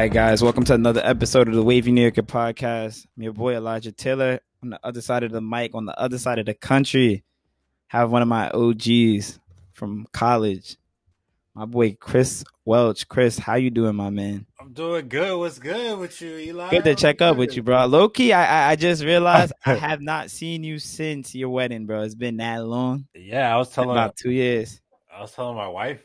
Right, guys, welcome to another episode of the Wavy New Yorker podcast. I'm your boy Elijah Taylor on the other side of the mic, on the other side of the country. Have one of my OGs from college, my boy Chris Welch. Chris, how you doing, my man? I'm doing good. What's good with you, Eli? Good to check up with you, bro. Loki, I I, I just realized I have not seen you since your wedding, bro. It's been that long. Yeah, I was telling about two years. I was telling my wife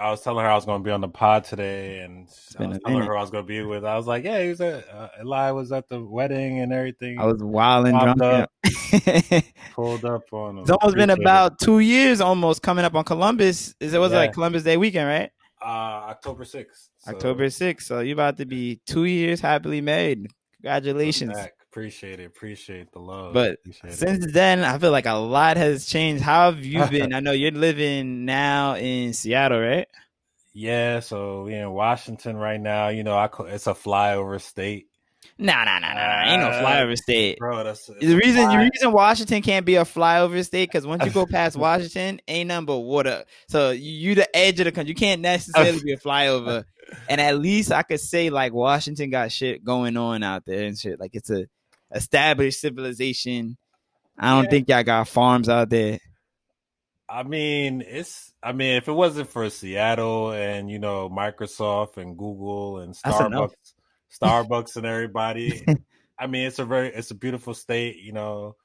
I was telling her I was going to be on the pod today, and I was telling her I was going to be with. I was like, "Yeah, he was at uh, Eli was at the wedding and everything." I was wild and drunk. Up, pulled up on him. It's almost been about two years, almost coming up on Columbus. Is it was yeah. like Columbus Day weekend, right? Uh, October sixth. So. October sixth. So you about to be two years happily married. Congratulations. Appreciate it. Appreciate the love. But Appreciate since it. then, I feel like a lot has changed. How have you been? I know you're living now in Seattle, right? Yeah. So we in Washington right now. You know, I it's a flyover state. Nah, nah, nah, nah, Ain't no uh, flyover state, bro. That's the reason. The reason Washington can't be a flyover state because once you go past Washington, ain't nothing but water. So you, you the edge of the country. You can't necessarily be a flyover. And at least I could say like Washington got shit going on out there and shit. Like it's a established civilization. I don't yeah. think y'all got farms out there. I mean, it's. I mean, if it wasn't for Seattle and you know Microsoft and Google and Starbucks, Starbucks and everybody, I mean, it's a very, it's a beautiful state. You know,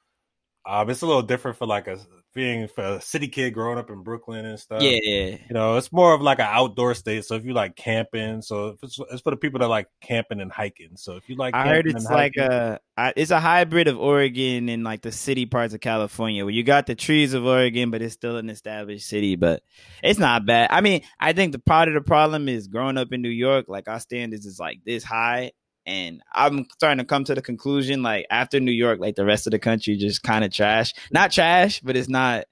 um, it's a little different for like a being for a city kid growing up in Brooklyn and stuff. Yeah, you know, it's more of like an outdoor state. So if you like camping, so it's, it's, for the people that like camping and hiking. So if you like, I heard it's like a it's a hybrid of Oregon and like the city parts of California, where you got the trees of Oregon, but it's still an established city. But it's not bad. I mean, I think the part of the problem is growing up in New York. Like our standards is like this high, and I'm starting to come to the conclusion, like after New York, like the rest of the country just kind of trash. Not trash, but it's not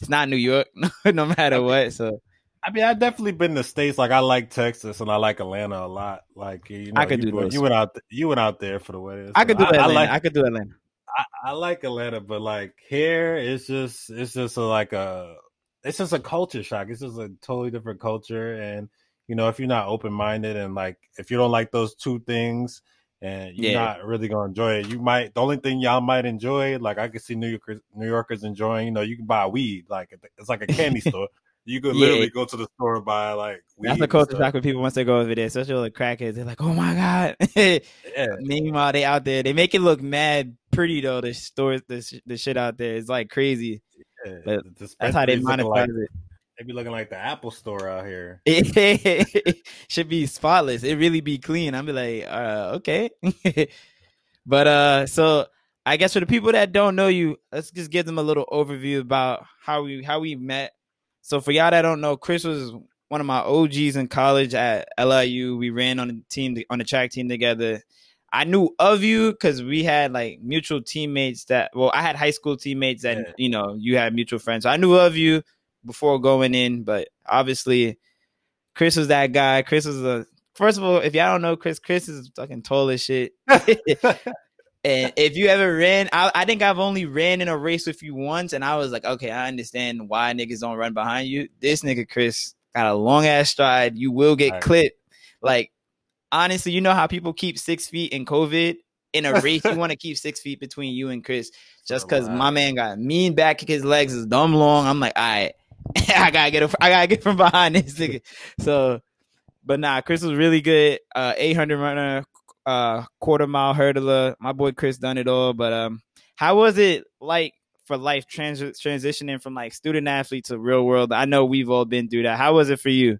it's not New York, no matter what. So I mean, I've definitely been to states. Like I like Texas and I like Atlanta a lot. Like you know, I could you, do those. You went out. You went out there for the wedding. I could do Atlanta. I, like, I could do Atlanta. I, I, like Atlanta, but like here, it's just it's just a, like a it's just a culture shock. It's just a totally different culture, and you know, if you're not open minded and like if you don't like those two things and you're yeah. not really gonna enjoy it, you might the only thing y'all might enjoy, like I can see New Yorkers New Yorkers enjoying, you know, you can buy weed, like it's like a candy store. You could literally yeah. go to the store and buy like That's the culture shock when people once they go over there, especially all the crackheads. They're like, "Oh my god!" yeah. Meanwhile, they out there, they make it look mad pretty though. The stores, the the shit out there is like crazy. Yeah. But that's how they monetize like, it. They be looking like the Apple store out here. It should be spotless. It really be clean. I'd be like, uh, okay. but uh, so I guess for the people that don't know you, let's just give them a little overview about how we how we met. So for y'all that don't know, Chris was one of my OGs in college at LIU. We ran on the team on the track team together. I knew of you because we had like mutual teammates that well, I had high school teammates that yeah. you know you had mutual friends. So I knew of you before going in, but obviously Chris was that guy. Chris was a first of all, if y'all don't know Chris, Chris is fucking tall as shit. and if you ever ran, I, I, think I've only ran in a race with you once, and I was like, okay, I understand why niggas don't run behind you. This nigga Chris got a long ass stride. You will get right. clipped. Like honestly, you know how people keep six feet in COVID in a race, you want to keep six feet between you and Chris. Just because my man got mean back, his legs is dumb long. I'm like, all right, I gotta get, a, I gotta get from behind this nigga. So, but nah, Chris was really good. Uh, 800 runner, uh, quarter mile hurdler. My boy Chris done it all. But um, how was it like for life trans- transitioning from like student athlete to real world? I know we've all been through that. How was it for you?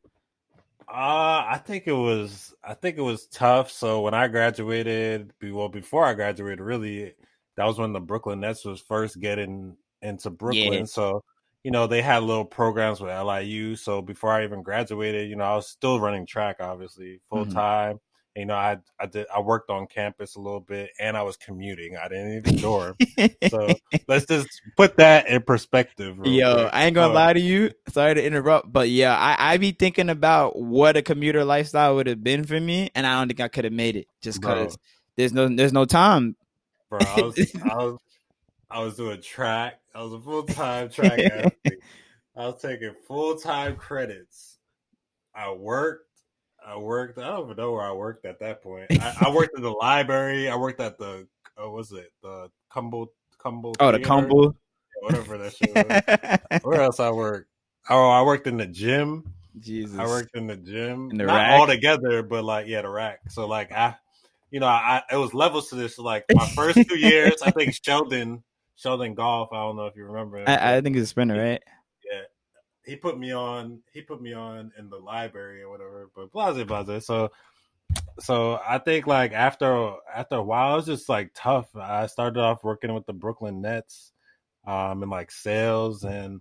Uh, I think it was. I think it was tough. So when I graduated, well, before I graduated, really, that was when the Brooklyn Nets was first getting into Brooklyn. Yeah. So you know, they had little programs with LIU. So before I even graduated, you know, I was still running track, obviously, full time. Mm-hmm. You know, I I did I worked on campus a little bit, and I was commuting. I didn't even dorm. so let's just put that in perspective. Yo, quick. I ain't gonna lie to you. Sorry to interrupt, but yeah, I I be thinking about what a commuter lifestyle would have been for me, and I don't think I could have made it just because there's no there's no time. Bro, I was I was I was doing track. I was a full time track athlete. I was taking full time credits. I worked. I worked. I don't even know where I worked at that point. I, I worked in the library. I worked at the what was it the Kumble Kumble? Oh, the Kumble. whatever that shit was. where else I worked? Oh, I worked in the gym. Jesus. I worked in the gym. In the Not rack? all together, but like yeah, the rack. So like I, you know, I it was levels to this. Like my first two years, I think Sheldon Sheldon Golf. I don't know if you remember. Him, I, I think he's a sprinter, right? yeah, he put me on. He put me on in the library or whatever. But blase blase. So, so I think like after after a while, it was just like tough. I started off working with the Brooklyn Nets, um, in like sales and.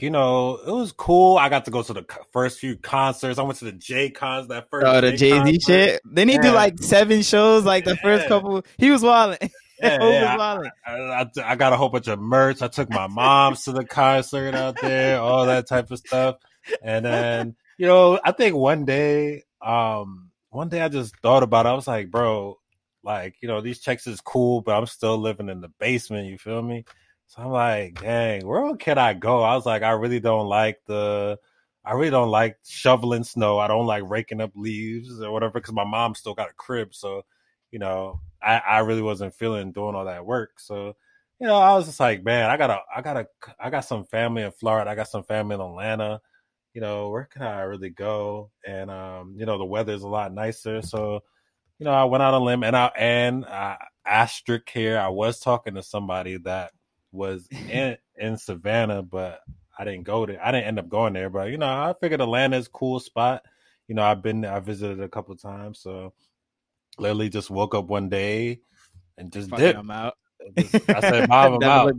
You know, it was cool. I got to go to the first few concerts. I went to the J cons that first. Oh, the Jay Z shit. Then he do Yeah. like seven shows, like the first couple. He was wilding. Yeah, yeah. I, I, I got a whole bunch of merch. I took my mom's to the concert out there, all that type of stuff. And then, you know, I think one day, um, one day I just thought about it. I was like, bro, like, you know, these checks is cool, but I'm still living in the basement. You feel me? So I'm like, dang, where can I go? I was like, I really don't like the, I really don't like shoveling snow. I don't like raking up leaves or whatever because my mom still got a crib. So, you know, I, I really wasn't feeling doing all that work. So, you know, I was just like, man, I gotta, I gotta, I got some family in Florida. I got some family in Atlanta. You know, where can I really go? And, um, you know, the weather's a lot nicer. So, you know, I went out on a limb and I, and I, asterisk here, I was talking to somebody that was in, in Savannah, but I didn't go there. I didn't end up going there, but you know, I figured Atlanta's cool spot. You know, I've been, I visited a couple times. So, literally just woke up one day and just Fuck did. I'm out. I said, "Mom, I'm out."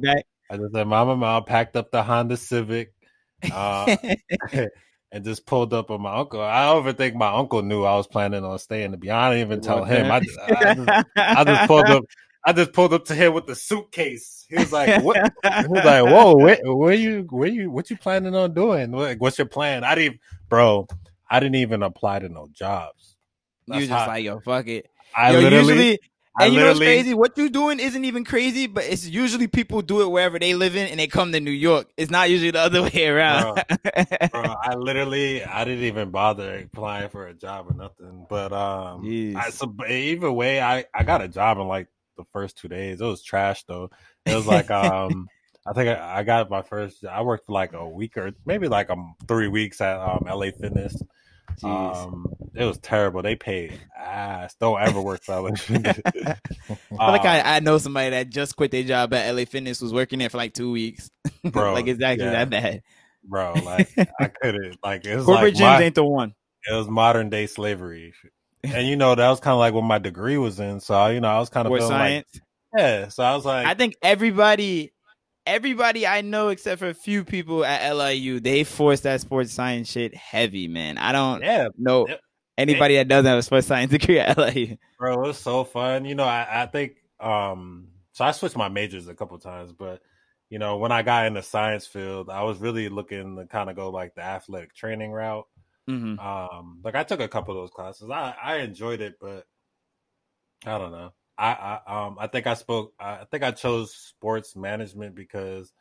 I just said, "Mom, I'm out." Packed up the Honda Civic, uh, and just pulled up on my uncle. I don't even think my uncle knew I was planning on staying. To be honest, I didn't even tell him. I just, I just, I just pulled up. I just pulled up to him with the suitcase. He was like, "What?" He was like, "Whoa, where, where you, where you, what you planning on doing? What, what's your plan?" I didn't, bro. I didn't even apply to no jobs. You That's just how- like, yo, fuck it. I yo, literally, usually, I and you know what's crazy? What you're doing isn't even crazy, but it's usually people do it wherever they live in, and they come to New York. It's not usually the other way around. bro, I literally I didn't even bother applying for a job or nothing. But um. I, so either way, I I got a job in like the first two days. It was trash though. It was like um, I think I, I got my first. I worked for like a week or maybe like um three weeks at um LA Fitness. Jeez. Um, it was terrible. They paid ass. Don't ever work for LA Fitness. I like I, I know somebody that just quit their job at LA Fitness was working there for like two weeks. Bro, like it's actually yeah. that bad. bro, like I couldn't. Like it was Corporate like gyms my- ain't the one. it was modern day slavery. And you know, that was kind of like what my degree was in. So, you know, I was kind of science. like, yeah. So I was like, I think everybody, everybody I know except for a few people at LIU, they force that sports science shit heavy, man. I don't yeah, know Yep. anybody that doesn't have a sports science degree at LIU. bro, it was so fun. You know, I, I think, um, so I switched my majors a couple times, but you know, when I got in the science field, I was really looking to kind of go like the athletic training route. hmm Um, like I took a couple of those classes. I, I enjoyed it, but I don't know. I, I um I think I spoke I think I chose sports management because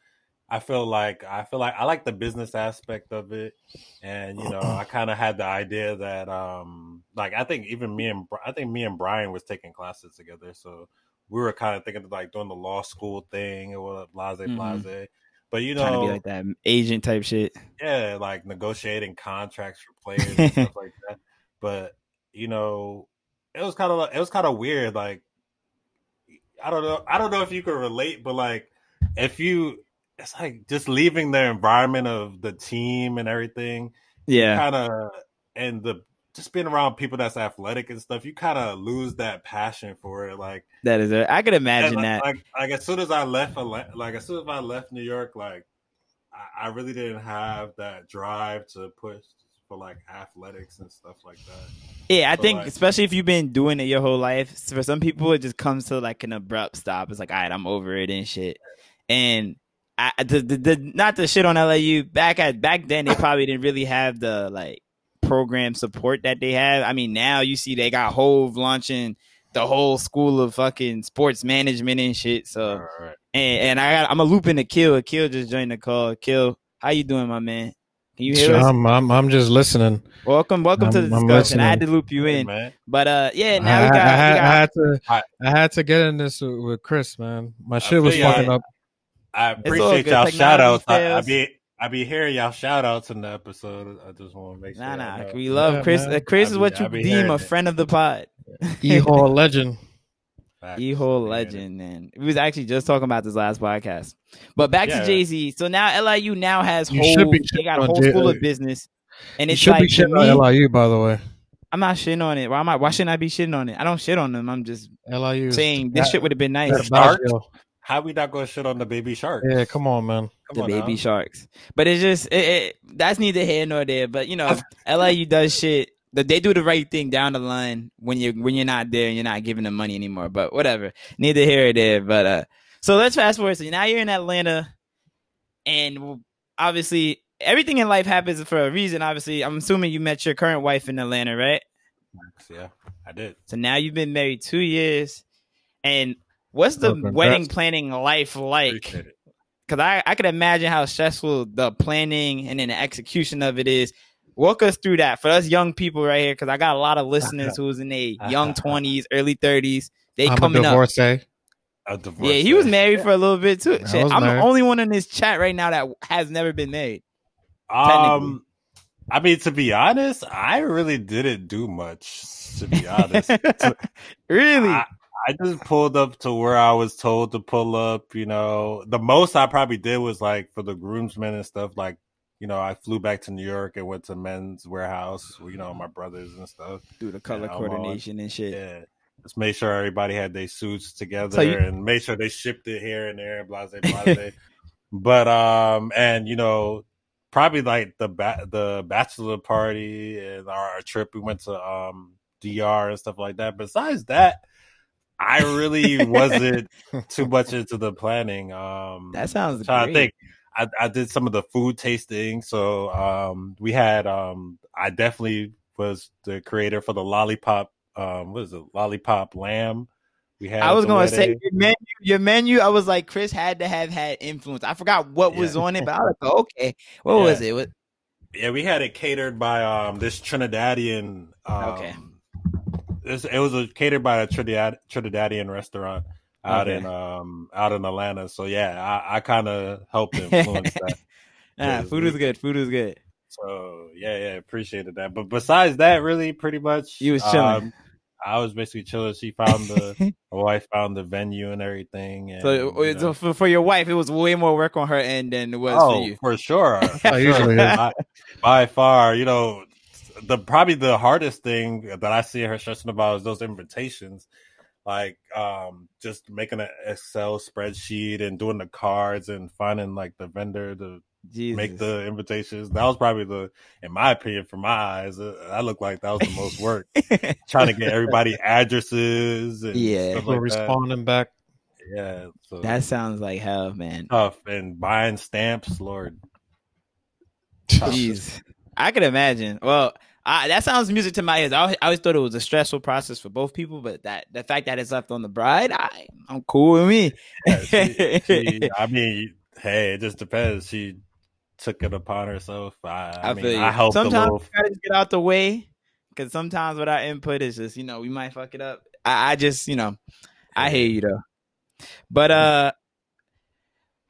I feel like I feel like I like the business aspect of it, and you know I kind of had the idea that um like I think even me and I think me and Brian was taking classes together, so we were kind of thinking of like doing the law school thing or blase Mhm. blase. But you know Trying to be like that agent type shit. yeah, like negotiating contracts for players and stuff like that. But you know, it was kind of it was kind of weird. Like, I don't know, I don't know if you could relate, but like, if you, it's like just leaving the environment of the team and everything. Yeah, Kind of, and the just being around people that's athletic and stuff, you kind of lose that passion for it. Like, that is it. I could imagine and, that. Like, like as soon as I left, like as soon as I left New York, like I, I really didn't have that drive to push for like athletics and stuff like that. Yeah, I So, think like- especially if you've been doing it your whole life, for some people it just comes to like an abrupt stop. It's like, all right, I'm over it and shit. And I the, the, the not the shit on LIU back at back then they probably didn't really have the like program support that they have. I mean, now you see they got Hov launching the whole school of fucking sports management and shit. So right. and, and I got I'm a loop in the Kill. Kill just joined the call. Kill, how you doing, my man? Can you hear us? I'm, I'm, I'm just listening. Welcome, welcome I'm, to the discussion. I had to loop you in, man. but uh, yeah, now I, we got, I, had, we got I had to I- I had to get in this with, with Chris, man. My shit was fucking up. I appreciate y'all Technology shout outs. I, I be I be hearing y'all shout outs in the episode. I just want to make sure. Nah, nah. We love Yeah, Chris. man. Uh, Chris is what I you deem hearing a it. friend of the pod. E Hall legend. Facts. E whole I be hearing it. legend, man. We was actually just talking about this last podcast. But back to Jay Z. So now LIU now has You whole. should be They got a whole J- school of business, and You it's should like be shitting me, on LIU, by the way. I'm not shitting on it. Why am I? Why shouldn't I be shitting on it? I don't shit on them. I'm just LIU. is saying this that- shit would have been nice. that Sharks? Baggio. How we not going to shit on the baby shark? Yeah, come on, man. Come the on baby now. sharks. But it's just it, it, that's neither here nor there. But you know, LIU does shit. That they do the right thing down the line when you when you're not there and you're not giving them money anymore. But whatever, neither here or there. But uh, so let's fast forward. So now you're in Atlanta, and obviously everything in life happens for a reason. Obviously, I'm assuming you met your current wife in Atlanta, right? Yeah, I did. So now you've been married two years, and what's the congrats. wedding planning life like? Because I, I could imagine how stressful the planning and then the execution of it is. Walk us through that for us young people right here, because I got a lot of listeners who's in their young twenties, early thirties. They I'm a coming up. divorcee. A divorce. Yeah, he was married for a little bit too. I Shit, was I'm married. the only one in this chat right now that has never been married. Um, I mean, to be honest, I really didn't do much. To be honest, really? I, I just pulled up to where I was told to pull up. You know, the most I probably did was like for the groomsmen and stuff. Like, you know, I flew back to New York and went to Men's Wearhouse. You know, my brothers and stuff. Do the color coordination and shit. Yeah. Just make sure everybody had their suits together So you- and make sure they shipped it here and there, blase, blase. but um, and you know, probably like the ba- the bachelor party and our, our trip, we went to um DR and stuff like that. Besides that, I really wasn't too much into the planning. Um, That sounds trying great. to think. I, I did some of the food tasting. So um, we had um, I definitely was the creator for the lollipop. Um, what is it? Lollipop lamb. We had. I was gonna say your menu, your menu. I was like, Chris had to have had influence. I forgot what was on it, but I was like, okay, what Yeah. was it? What, Yeah, we had it catered by um this Trinidadian. Um, Okay. This, it was a, catered by a Trinidad, Trinidadian restaurant out Okay. in um out in Atlanta. So yeah, I, I kind of helped influence that. Nah, Yeah, food we- was good. Food was good. So yeah, yeah, appreciated that. But besides that, really, pretty much, You was chilling. um, I was basically chilling. She found the my wife found the venue and everything. And, So, you so for, for your wife, it was way more work on her end than it was oh, for you. for sure, for I usually sure. by, by far, you know, the probably the hardest thing that I see her stressing about is those invitations. Like, um, just making an Excel spreadsheet and doing the cards and finding like the vendor to Jesus. make the invitations. That was probably the, in my opinion, from my eyes, i that looked like that was the most work. Trying to get everybody addresses and Yeah. stuff People like that. responding back. Yeah, so that sounds like hell, man. tough and buying stamps, Lord. Jeez, I could imagine. Well, I, that sounds music to my ears. I always, I always thought it was a stressful process for both people, but that the fact that it's left on the bride, I, I'm cool with me. Yeah, she, she, I mean, hey, it just depends. She took it upon herself. I, I, I mean, feel you. I helped a sometimes little. you gotta just get out the way because sometimes without input, it's just you know we might fuck it up. I, I just you know I hear you though, but uh,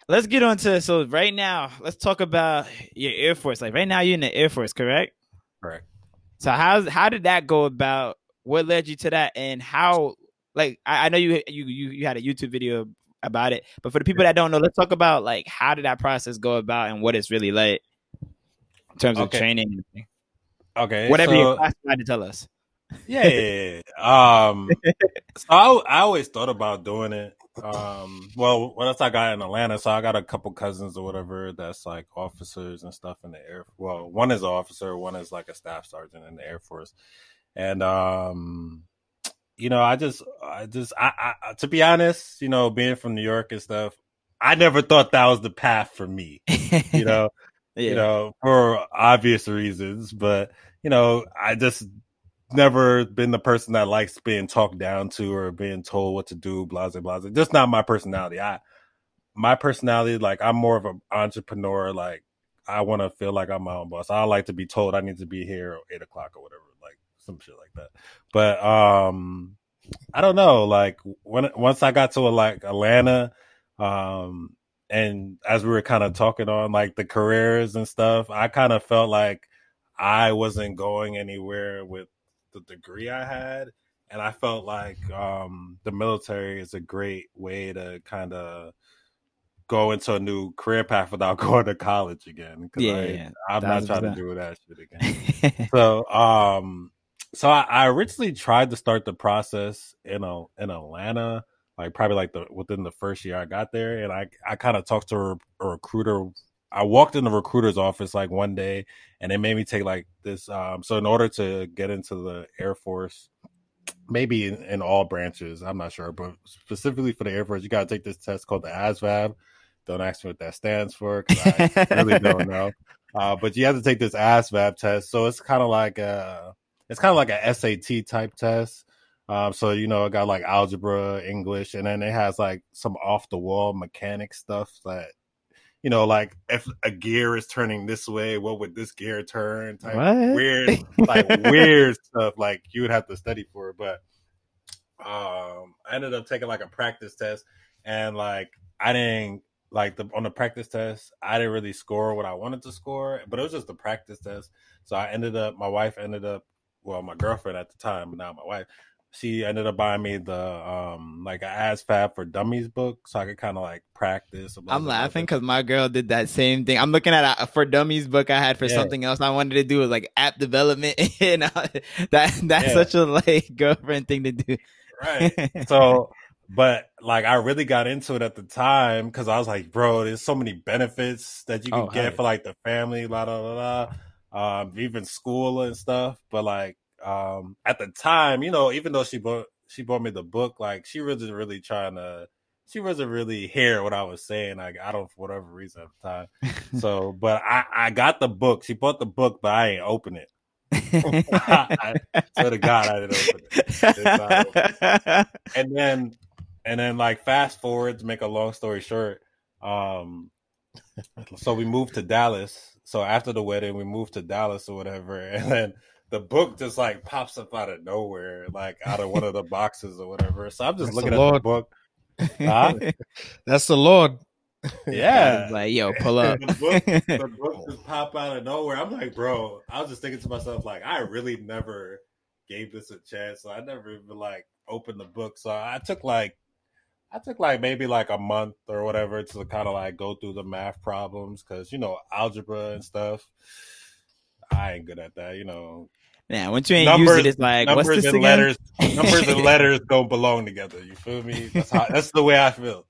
let's get on to so right now. Let's talk about your Air Force. Like right now, you're in the Air Force, correct? Correct. So how how did that go about? What led you to that, and how? Like I, I know you you you you had a YouTube video about it, but for the people that don't know, let's talk about like how did that process go about and what it's really like in terms of training. Okay, Whatever so, you're classified to tell us. yeah, yeah, yeah. Um, so I, I always thought about doing it. Um, well, once I got in Atlanta, so I got a couple cousins or whatever that's like officers and stuff in the air. Well, one is an officer, one is like a staff sergeant in the Air Force, and um, you know, I just, I just, I, I, to be honest, you know, being from New York and stuff, I never thought that was the path for me. You know, yeah. you know, for obvious reasons. But, you know, I just never been the person that likes being talked down to or being told what to do, blah, blah. Just not my personality. I, my personality, like I'm more of an entrepreneur. Like I want to feel like I'm my own boss. I like to be told I need to be here at eight o'clock or whatever, like some shit like that. But um, I don't know. Like when once I got to like Atlanta, um, and as we were kind of talking on like the careers and stuff, I kind of felt like I wasn't going anywhere with the degree I had, and I felt like um, the military is a great way to kind of go into a new career path without going to college again. Yeah, I, yeah, I'm not trying to do that shit again. so, um, so I, I, originally tried to start the process in a, in Atlanta, like probably like the within the first year I got there, and I I kind of talked to a, a, recruiter. I walked in the recruiter's office like one day, and they made me take like this. Um, so in order to get into the Air Force, maybe in, in all branches, I'm not sure, but specifically for the Air Force, you got to take this test called the ASVAB don't ask me what that stands for because I really don't know. Uh, but you have to take this ASVAB test, so it's kind of like a it's kind of like a SAT type test. Um, so you know, it got like algebra, English, and then it has like some off the wall mechanic stuff that you know, like if a gear is turning this way, what would this gear turn? Type what? weird, like weird stuff. Like you would have to study for it. But um, I ended up taking like a practice test, and like I didn't like the on the practice test, I didn't really score what I wanted to score, but it was just the practice test. So I ended up, my wife ended up, well, my girlfriend at the time, but now my wife, she ended up buying me the um like a ASVAB for Dummies book, so I could kind of like practice. I'm laughing because my girl did that same thing. I'm looking at a for Dummies book I had for yeah. something else I wanted to do was like app development, and that that's yeah. such a like girlfriend thing to do. Right. So but like I really got into it at the time because I was like, bro, there's so many benefits that you can oh, get for like the family, la la la la, um, even school and stuff. But like um, at the time, you know, even though she bought she bought me the book, like she wasn't really trying to. She wasn't really hear what I was saying. Like I don't for whatever reason at the time. so, but I I got the book. She bought the book, but I ain't open it. I, swear to God, I didn't open it. And then and then like fast forward to make a long story short, um, so we moved to Dallas. So after the wedding, we moved to Dallas or whatever, and then the book just like pops up out of nowhere, like out of one of the boxes or whatever. So I'm just That's looking the at the book. Huh? That's the Lord. Yeah, like yo, pull up. the, book, the book just pop out of nowhere. I'm like, bro. I was just thinking to myself, like, I really never gave this a chance. So I never even like opened the book. So I took like I took like maybe like a month or whatever to kind of like go through the math problems because you know algebra and stuff. I ain't good at that, you know. Yeah, once you ain't numbers, use it, it's like numbers what's this and again? letters. numbers and letters don't belong together. You feel me? That's how. that's the way I feel.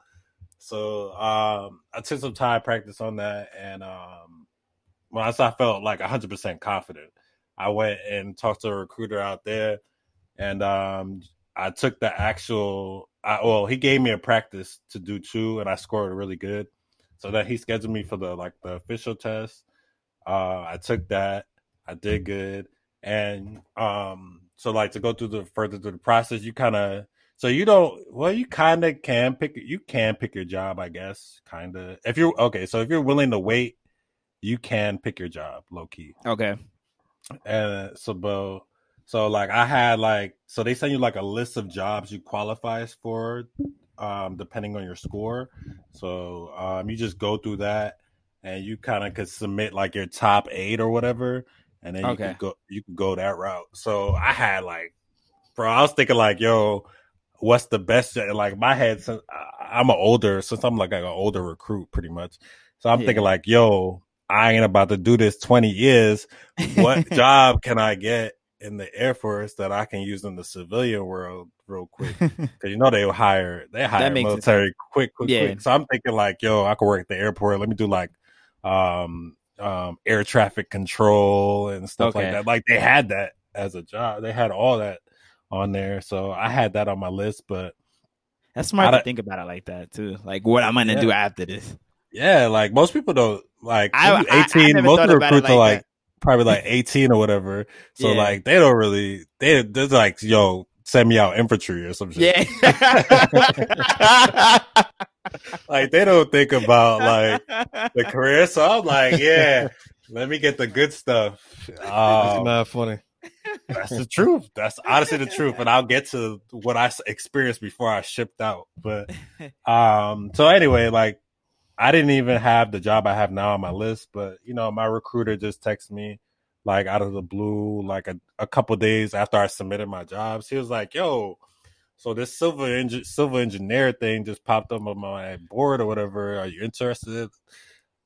So um, I took some time practice on that, and um, once I felt like 100 percent confident, I went and talked to a recruiter out there, and um, I took the actual. I, well, he gave me a practice to do two, and I scored really good. So that he scheduled me for the like the official test. Uh, I took that. I did good, and um, so like to go through the further through the process, you kind of so you don't well, you kind of can pick you can pick your job, I guess, kind of. If you're okay, so if you're willing to wait, you can pick your job, low key. Okay. And so, but so like I had like so they send you like a list of jobs you qualify for, um, depending on your score. So um, you just go through that, and you kind of could submit like your top eight or whatever, and then you can go you can go that route. So I had like, bro, I was thinking like, yo, what's the best? Like my head, since I'm an older, since I'm like, like an older recruit, pretty much. So I'm yeah. thinking like, yo, I ain't about to do this 20 years. What job can I get in the Air Force that I can use in the civilian world real quick. Because you know they hire they hire military quick, quick, yeah. quick. So I'm thinking like, yo, I could work at the airport. Let me do like um um air traffic control and stuff okay. like that. Like they had that as a job. They had all that on there. So I had that on my list, but that's smart to think about it like that too. Like what I'm gonna yeah. do after this. Yeah, like most people don't like I, 18. I, I most of the recruits like are like probably like 18 or whatever. So yeah. like they don't really they they're like, yo, send me out infantry or some shit. Yeah. like they don't think about like the career. So I'm like, yeah, let me get the good stuff. Um, not funny. That's the truth. That's honestly the truth. And I'll get to what I experienced before I shipped out. But um, so anyway, like I didn't even have the job I have now on my list, but you know, my recruiter just texted me like out of the blue, like a, a couple days after I submitted my jobs. He was like, "Yo, so this engine civil engineer thing just popped up on my board or whatever. Are you interested?"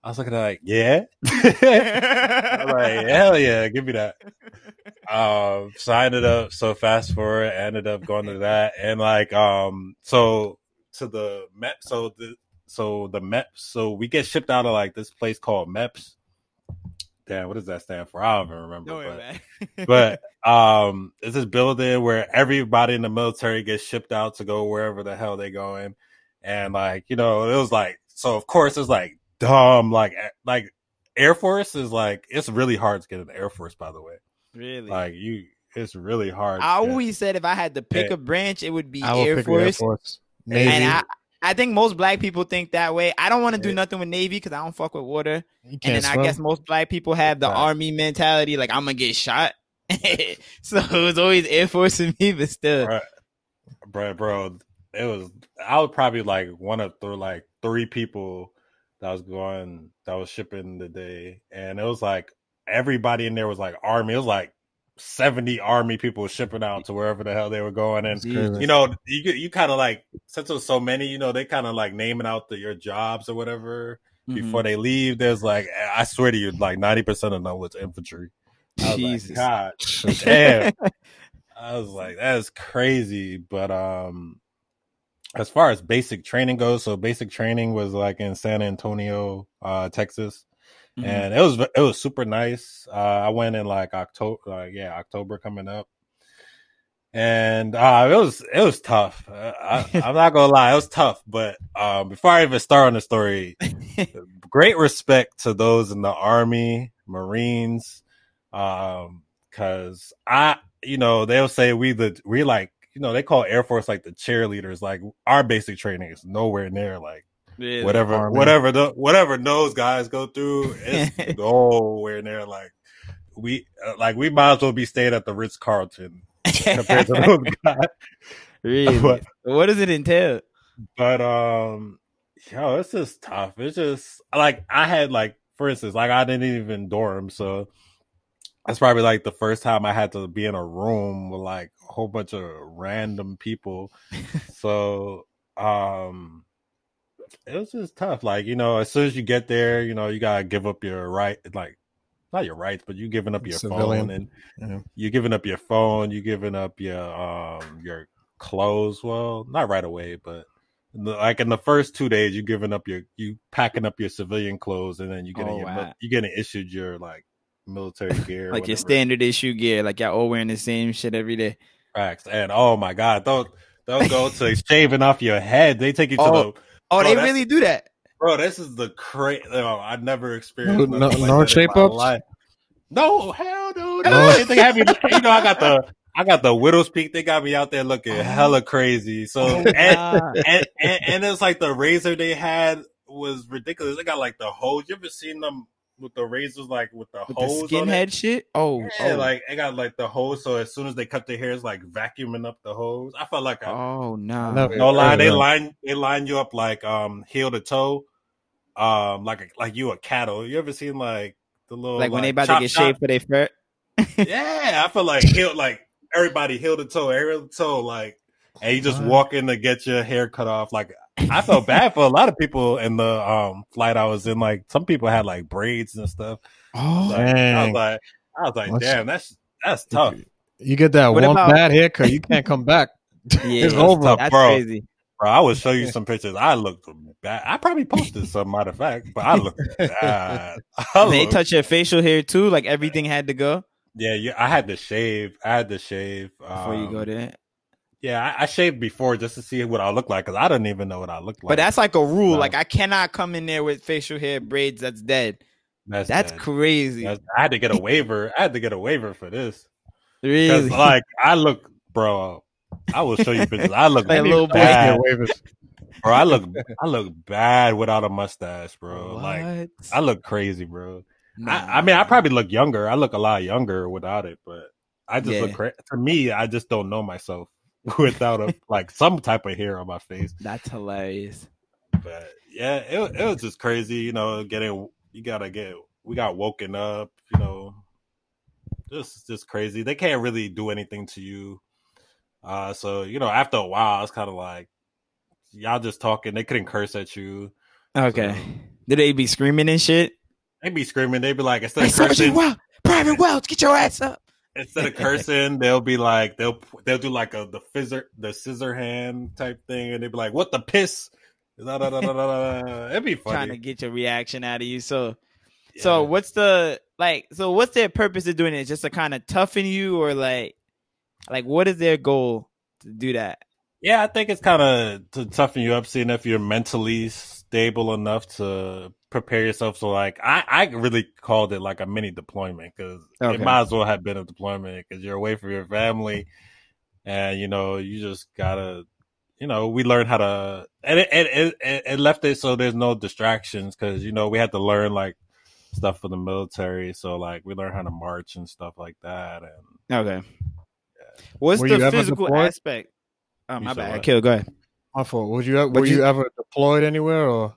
I was looking at like, yeah. Like, hell yeah, give me that. Um, so I ended up so fast forward, I ended up going to that and like um so to the MEP so the so the MEPS so we get shipped out of like this place called MEPS. Damn, what does that stand for? I don't even remember. but, but um it's this building where everybody in the military gets shipped out to go wherever the hell they going. And like, you know, it was like so of course it's like dumb. Like like Air Force is like it's really hard to get an Air Force. By the way, really, like you, it's really hard. I always said if I had to pick yeah. a branch, it would be Air Force. Air Force. Navy. And I, I think most black people think that way. I don't want to do nothing with Navy because I don't fuck with water. And then swim. I guess most black people have the right. Army mentality, like I'm gonna get shot. so it was always Air Force to me, but still, bro, bro, bro, it was. I was probably like one of the like three people that was going that was shipping the day, and it was like everybody in there was like army. It was like seventy army people shipping out to wherever the hell they were going, and you know, you you kind of like since there's so many, you know, they kind of like naming out the, your jobs or whatever mm-hmm. before they leave. There's like I swear to you, like ninety percent of them was infantry. I was Jesus. like, God damn. I was like, that's crazy. But um as far as basic training goes, so basic training was like in San Antonio, uh, Texas, mm-hmm. and it was it was super nice. Uh, I went in like October, uh, yeah, October coming up, and uh, it was it was tough. Uh, I, am not gonna lie, it was tough. But um, before I even start on the story, great respect to those in the Army, Marines, um, because I, you know, they'll say we the we like you know, they call Air Force like the cheerleaders. Like our basic training is nowhere near like yeah, whatever, whatever the whatever those guys go through. It's nowhere near like we uh, like we might as well be staying at the Ritz Carlton compared to those guys. Really? But, what does it entail? But um, yo, it's just tough. It's just like I had like, for instance, like I didn't even dorm, so that's probably like the first time I had to be in a room with like a whole bunch of random people. so um it was just tough. Like, you know, as soon as you get there, you know, you gotta give up your right like not your rights, but you giving up your Civilian. phone and yeah. you giving up your phone, you're giving up your um your clothes. Well, not right away, but like in the first two days, you're giving up your you packing up your civilian clothes, and then you getting oh, your, wow. you getting issued your like military gear, like your standard issue gear, like y'all all wearing the same shit every day. Facts. And oh my god, don't don't go to shaving off your head. They take you to oh, the. Oh, bro, they really do that, bro. This is the crazy. Oh, I never experienced no, no, like no shape ups. No, hell no. no. they have you, you know, I got the I got the widow's peak. They got me out there looking oh. hella crazy. So oh and, and, and, and it's like the razor they had was ridiculous. They got like the hose. You ever seen them with the razors, like with the with hose, the skinhead shit. Oh, yeah, oh. like it got like the hose. So as soon as they cut their hair, it's like vacuuming up the hose. I felt like, a, oh no, no, no lie. They line they line you up like um heel to toe, um like a, like you a cattle. You ever seen like the little like, like when they about to get shaved for their fur? yeah, I feel like heel like everybody heel to toe, heel to toe, like and you just walk in to get your hair cut off. Like I felt bad for a lot of people in the um flight I was in. Like some people had like braids and stuff. Oh, like, I was like, I was like, damn, that's that's tough. You get that what one about- bad haircut, you can't come back. Yeah, it's over, tough, that's bro. crazy. Bro, I will show you some pictures. I looked bad. I probably posted some matter of fact, but I looked bad. I they touch your facial hair too, like everything had to go. Yeah, yeah. I had to shave. I had to shave before um, you go um, there. Yeah, I, I, shaved before just to see what I look like because I didn't even know what I looked like. But that's like a rule. Like I cannot come in there with facial hair braids. That's dead. That's, that's dead. crazy. That's, I had to get a waiver. I had to get a waiver for this. Really? Like I look, bro. I will show you pictures. I look like a little bad. bro, I look I look bad without a mustache, bro. What? Like I look crazy, bro. Nah. I, I, mean, I probably look younger. I look a lot younger without it, but I just yeah. look crazy. For me, I just don't know myself without a like some type of hair on my face. That's hilarious. But yeah, it it was just crazy. You know, getting you gotta get we got woken up. You know, just just crazy. They can't really do anything to you. Uh, so you know, after a while, it's kind of like y'all just talking. They couldn't curse at you. Okay. So, Did they be screaming and shit? They be screaming. They be like, instead of cursing, well, Private Welch, get your ass up. Instead of cursing, they'll be like, they'll they'll do like a the scissor the scissor hand type thing, and they'd be like, "What the piss?" Da, da, da, It'd be funny. Trying to get your reaction out of you. So, yeah. so what's the like? So what's their purpose of doing it? Just to kind of toughen you, or like, like what is their goal to do that? Yeah, I think it's kind of to toughen you up, seeing if you're mentally stable enough to prepare yourself. So, like, I, I really called it like a mini deployment because okay. it might as well have been a deployment because you're away from your family, and you know you just gotta, you know, we learned how to, and it it, it, it left it so there's no distractions because you know we had to learn like stuff for the military. So like we learned how to march and stuff like that. And okay, yeah. what's Were the physical aspect? Oh, my bad. What? Kill. Go ahead. My fault. Would you? Were you, you, ever deployed anywhere or?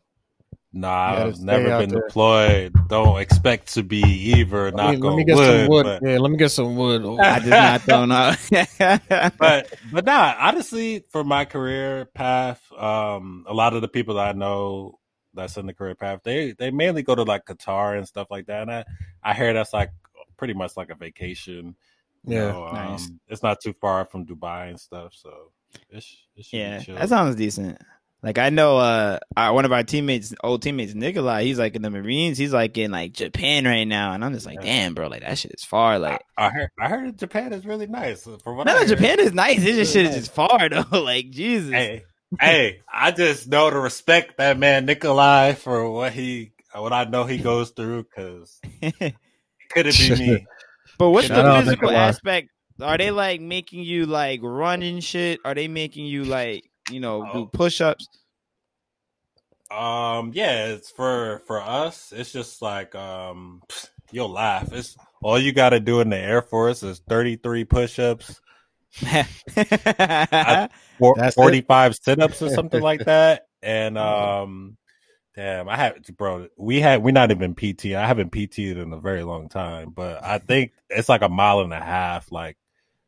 Nah, I've never been there. deployed. Don't expect to be either. Let me, let me get wood, some wood. But... Yeah, let me get some wood. I did not throw no. but but nah, honestly, for my career path, um, a lot of the people that I know that's in the career path, they they mainly go to like Qatar and stuff like that. And I, I hear that's like pretty much like a vacation. Yeah, know, nice. Um, it's not too far from Dubai and stuff, so it's, it's yeah, that sounds decent. Like I know, uh, our, one of our teammates, old teammates, Nikolai, he's like in the Marines. He's like in like Japan right now, and I'm just like, yeah. damn, bro, like that shit is far. Like I, I heard, I heard Japan is really nice. For what no, Japan is nice. This just shit nice. is just far though. like Jesus. Hey, hey, I just know to respect that man Nikolai for what he, what I know he goes through, because could it be me? But what's the physical aspect? Are they like making you like running shit? Are they making you like you know, oh. do push ups? Um, yeah, it's for for us. It's just like um, you'll laugh. It's all you got to do in the Air Force is thirty three push ups. 45 sit ups or something like that. And um damn, I have bro, we had we're not even PT. I haven't PT'd in a very long time, but I think it's like a mile and a half, like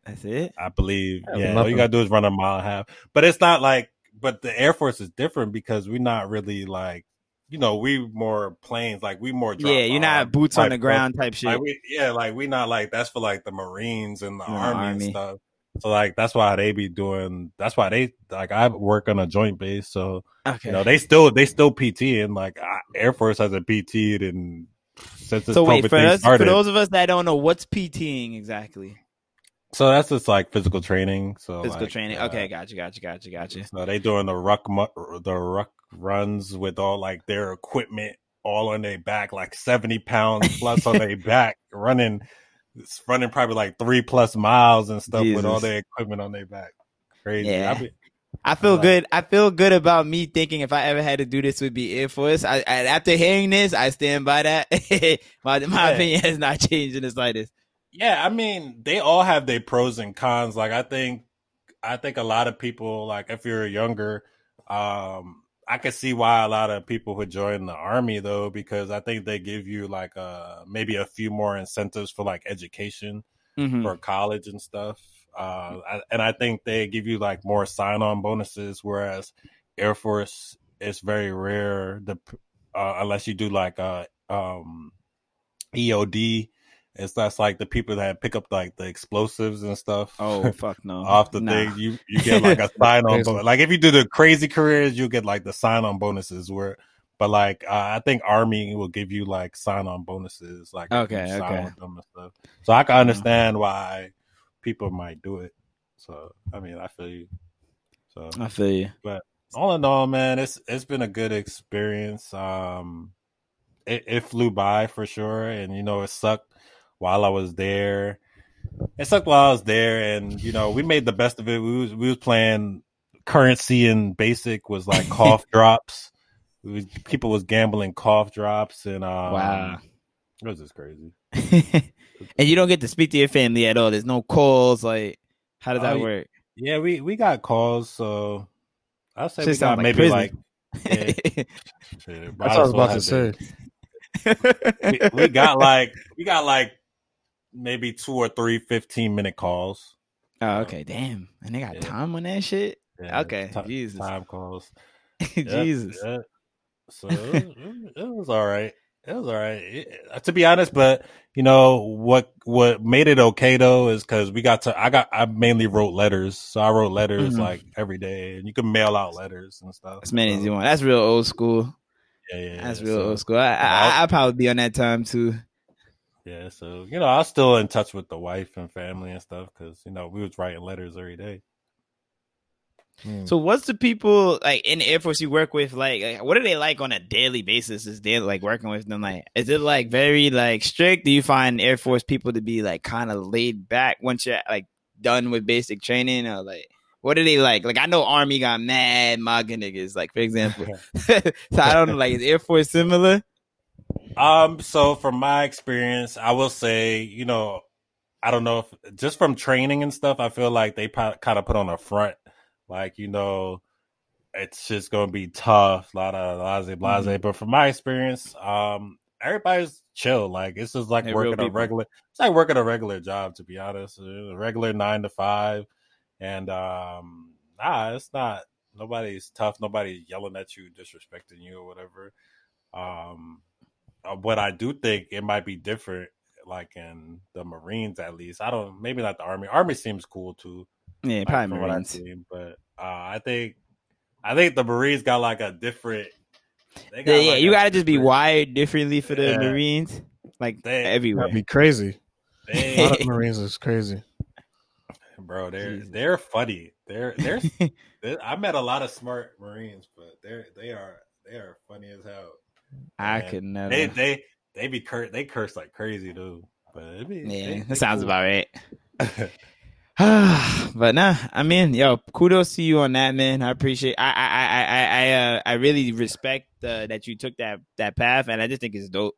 that's it. I believe. yeah, all you gotta do is run a mile and a half. But it's not like. But the Air Force is different because we're not really like. You know, we more planes, like we more. yeah, you're not boots on the ground type shit. Like we, yeah, like we not like that's for like the Marines and the no, Army, Army and stuff. So like that's why they be doing. That's why they like I work on a joint base, so okay. you know they still they still PT and like Air Force has a PT and since so wait for us started, for those of us that don't know what's PTing exactly. So that's just like physical training. So physical like, training. Uh, okay, gotcha, gotcha, gotcha, gotcha. So they doing the ruck the ruck runs with all like their equipment all on their back, like seventy pounds plus on their back, running running probably like three plus miles and stuff Jesus. with all their equipment on their back. Crazy. Yeah. I, be, I feel I good. I feel good about me thinking if I ever had to do this would be Air Force. I, I after hearing this, I stand by that. my my yeah. opinion has not changed in the slightest. Yeah, I mean, they all have their pros and cons. Like I think I think a lot of people like if you're younger, um, I can see why a lot of people would join the army though, because I think they give you like uh maybe a few more incentives for like education mm-hmm. for college and stuff. Uh, and I think they give you like more sign on bonuses, whereas Air Force is very rare. The uh, unless you do like uh, um, EOD it's that's like the people that pick up like the explosives and stuff. Oh fuck no! off the nah. thing, you you get like a sign on bonus. Like if you do the crazy careers, you get like the sign on bonuses. Where, but like uh, I think Army will give you like sign on bonuses. Like okay, okay. With them and stuff. So I can uh-huh. understand why people might do it. So I mean, I feel you. So I feel you. But all in all, man, it's it's been a good experience. Um, it, it flew by for sure, and you know it sucked while I was there. It sucked while I was there, and you know we made the best of it. We was we was playing currency and basic was like cough drops. Was, people was gambling cough drops and um, wow, it was just crazy. and you don't get to speak to your family at all. There's no calls. Like, how does that uh, work? Yeah, we we got calls. So I'll say Just we got like maybe prison. like. Yeah, That's what I was about to say. we, we got like we got like maybe two or three 15 minute calls. Oh, okay. Damn. And they got yeah. time on that shit? Yeah, okay. T- Jesus. Time calls. Jesus. Yep. So it was, it was all right. It was all right. It, uh, to be honest, but you know what? What made it okay though is because we got to. I got. I mainly wrote letters, so I wrote letters mm-hmm. like every day, and you can mail out letters and stuff. As many so. as you want. That's real old school. Yeah, yeah. That's real so, old school. I, I, I, I probably be on that time too. Yeah, so you know, I was still in touch with the wife and family and stuff because you know we was writing letters every day. Hmm. So, what's the people like in the Air Force you work with? Like, like, what are they like on a daily basis? Is they like working with them? Like, is it like very like strict? Do you find Air Force people to be like kind of laid back once you're like done with basic training, or like? What are they like? Like I know Army got mad MAGA niggas, like for example. so I don't know, like is Air Force similar? Um, so from my experience, I will say, you know, I don't know if just from training and stuff, I feel like they kind of put on a front, like you know, it's just gonna be tough, a lot of blase blase. Mm-hmm. But from my experience, um, everybody's chill. Like it's just like hey, working a regular. It's like working a regular job, to be honest, a regular nine to five, and um, nah, it's not. Nobody's tough. Nobody's yelling at you, disrespecting you, or whatever. Um, uh, what I do think it might be different, like in the Marines at least. I don't, maybe not the Army. Army seems cool too. Yeah, like, probably Marines. Seen, but uh, I think, I think the Marines got like a different. yeah, like yeah, you gotta just be wired differently for the yeah. Marines, like they, everywhere. That'd be crazy. They, a lot of Marines is crazy, bro. They're Jesus. they're funny. They're they're. they're I met a lot of smart Marines, but they're they are they are funny as hell. I could never. They they they be cur- they curse like crazy dude. But be, yeah, they, that sounds cool. about right. but nah, I mean, yo, kudos to you on that, man. I appreciate. I I I I I uh, I really respect uh, that you took that that path, and I just think it's dope.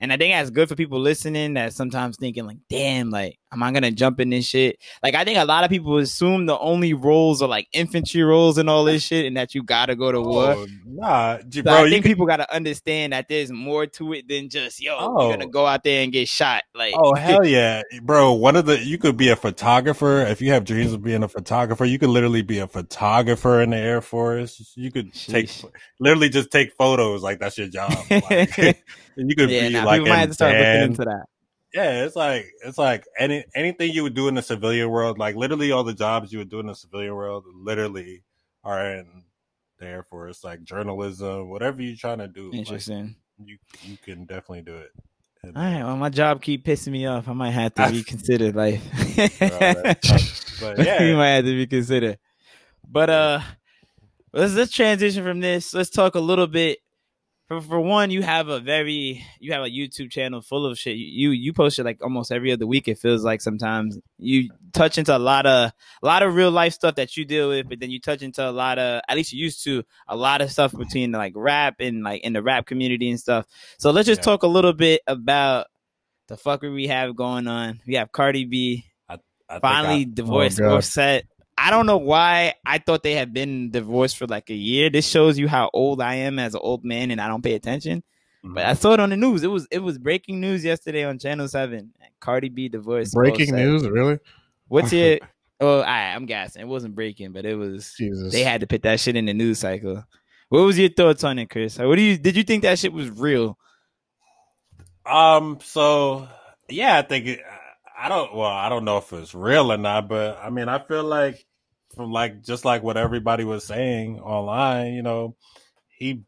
And I think that's good for people listening that sometimes thinking like, damn, like, am I gonna jump in this shit? Like, I think a lot of people assume the only roles are like infantry roles and all this shit, and that you gotta go to oh, war. Nah, so bro. I think people gotta understand that there's more to it than just yo, oh. you're gonna go out there and get shot. Like, oh hell yeah, bro. One of the you could be a photographer if you have dreams of being a photographer. You could literally be a photographer in the Air Force. You could Sheesh. take literally just take photos like that's your job. Like, and you could yeah, be nah, like might have to start looking into that. Yeah, it's like it's like any anything you would do in the civilian world, like literally all the jobs you would do in the civilian world, literally are in the Air Force, like journalism, whatever you're trying to do. Interesting. Like, you you can definitely do it. And, all right. Well, my job keep pissing me off. I might have to reconsider life. but yeah, you might have to reconsider. But uh, let's let's transition from this. Let's talk a little bit for, for one, you have a very you have a YouTube channel full of shit. You you post it like almost every other week. It feels like sometimes you touch into a lot of a lot of real life stuff that you deal with, but then you touch into a lot of at least you used to a lot of stuff between like rap and like in the rap community and stuff. So let's just yeah. talk a little bit about the fuckery we have going on. We have Cardi B I, I finally I, divorced oh Offset. I don't know why I thought they had been divorced for like a year. This shows you how old I am as an old man and I don't pay attention. Mm-hmm. But I saw it on the news. It was it was breaking news yesterday on Channel Seven. Cardi B divorced. Breaking news, really? What's your? oh, I, I'm guessing it wasn't breaking, but it was. Jesus. They had to put that shit in the news cycle. What was your thoughts on it, Chris? What do you did you think that shit was real? Um. So yeah, I think it, I don't. Well, I don't know if it's real or not, but I mean, I feel like from like just like what everybody was saying online, you know, he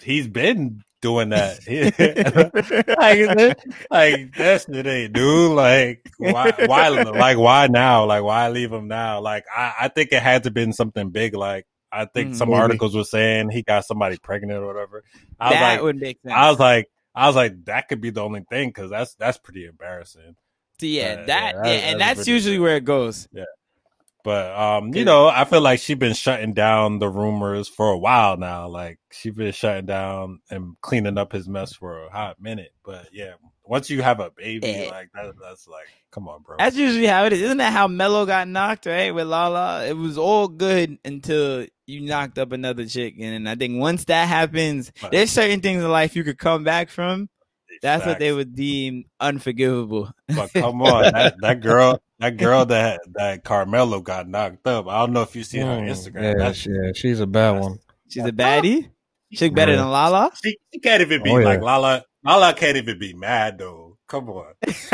he's been doing that. like, like ain't dude. Like why why like why now? Like why leave him now? Like I, I think it had to been something big. Like I think mm, some maybe. articles were saying he got somebody pregnant or whatever. I that was like, would make sense. I was like, I was like, that could be the only thing because that's that's pretty embarrassing. So yeah, that, yeah, that yeah, and that's, that's usually where it goes. Yeah. But um, you know, I feel like she's been shutting down the rumors for a while now. Like she's been shutting down and cleaning up his mess for a hot minute. But yeah, once you have a baby, yeah. like that, that's like, come on, bro. That's usually how it is. Isn't that how Melo got knocked, right? With Lala, it was all good until you knocked up another chick, and I think once that happens, there's certain things in life you could come back from. That's Facts. what they would deem unforgivable. But come on, that, that girl, that girl that that Carmelo got knocked up. I don't know if you see her on hmm, Instagram. Yeah, she, yeah, she's a bad one. She's a baddie. She's better yeah. than Lala. She, she, can't even be oh, like. Lala. Lala can't even be mad though. Come on.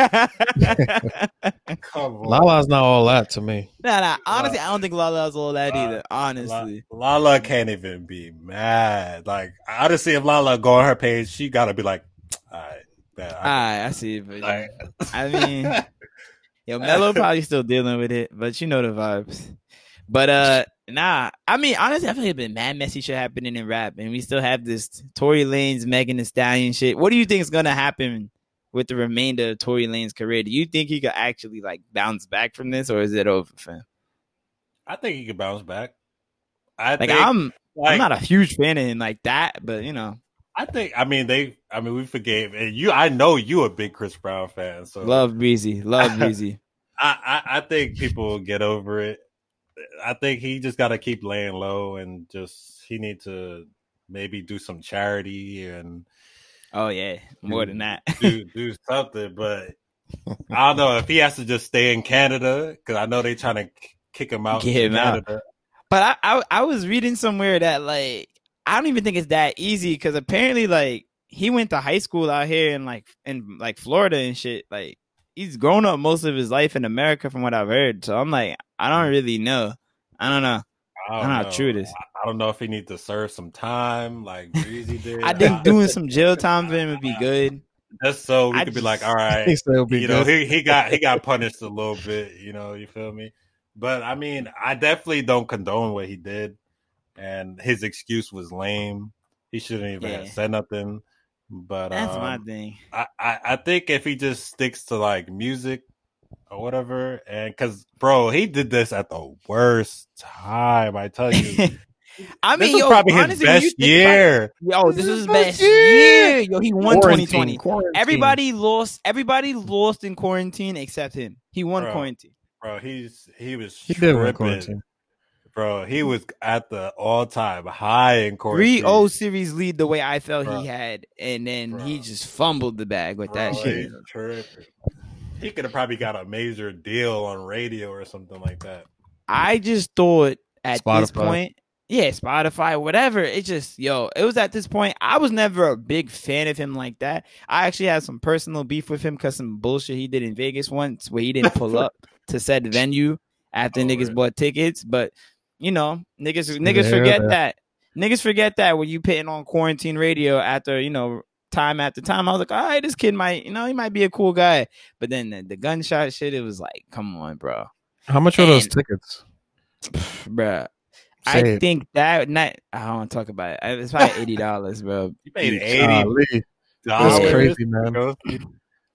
Come on. Lala's not all that to me. Nah, nah. Honestly, I don't think Lala's all that either. Honestly, Lala can't even be mad. Like honestly, if Lala go on her page, she gotta be like, all right. Man, all right, I see. But like, I mean, Yo, Melo probably still dealing with it, but you know the vibes. But uh nah, I mean honestly, I feel like been mad messy shit happening in rap, and we still have this Tory Lanez, Megan Thee Stallion shit. What do you think is gonna happen with the remainder of Tory Lanez career? Do you think he could actually like bounce back from this, or is it over for him? I think he could bounce back. I like think, I'm like, I'm not a huge fan of him like that, but you know. I think. I mean, they. I mean, we forgave and you. I know you a big Chris Brown fan. So love Breezy, love Breezy. I, I, I think people will get over it. I think he just got to keep laying low and just he need to maybe do some charity and. Oh yeah, more do, than that. do do something, but I don't know if he has to just stay in Canada because I know they trying to kick him out. Get him Canada. out. But I, I I was reading somewhere that like I don't even think it's that easy because apparently like he went to high school out here in like in like Florida and shit. Like he's grown up most of his life in America from what I've heard. So I'm like, I don't mm. really know. I don't know. I don't, I don't know how true it is. I don't know if he needs to serve some time like Breezy did. I think doing some jail time for him would be good. Just so we I could just, be like, all right, you know, he, he got he got punished a little bit, you know, you feel me? But I mean, I definitely don't condone what he did and his excuse was lame. He shouldn't even yeah. have said nothing. But that's um, my thing. I, I, I think if he just sticks to like music or whatever, and because bro, he did this at the worst time. I tell you. I mean, this yo, probably honestly, his best year. yo, this, this is his best year. Yo, he won 2020. Quarantine. Everybody lost. Everybody lost in quarantine except him. He won bro, quarantine. Bro, he's he was he tripping. Did win quarantine bro. He was at the all time high in court. Three O series lead the way I felt bro. he had, and then bro. he just fumbled the bag with bro, that shit. He could have probably got a major deal on radio or something like that. I just thought at Spotify. this point, yeah, Spotify, whatever. It just, yo, it was at this point. I was never a big fan of him like that. I actually had some personal beef with him because some bullshit he did in Vegas once where he didn't pull up to said venue after oh, niggas bought tickets. But you know, niggas niggas yeah. forget that. Niggas forget that when you pitting on quarantine radio after, you know, time after time. I was like, all right, this kid might, you know, he might be a cool guy. But then the, the gunshot shit, it was like, come on, bro. How much and, are those tickets? Bro. Say I it. think that not I don't want to talk about it. It's probably eighty dollars, bro. You paid eighty dollars. That's crazy, man.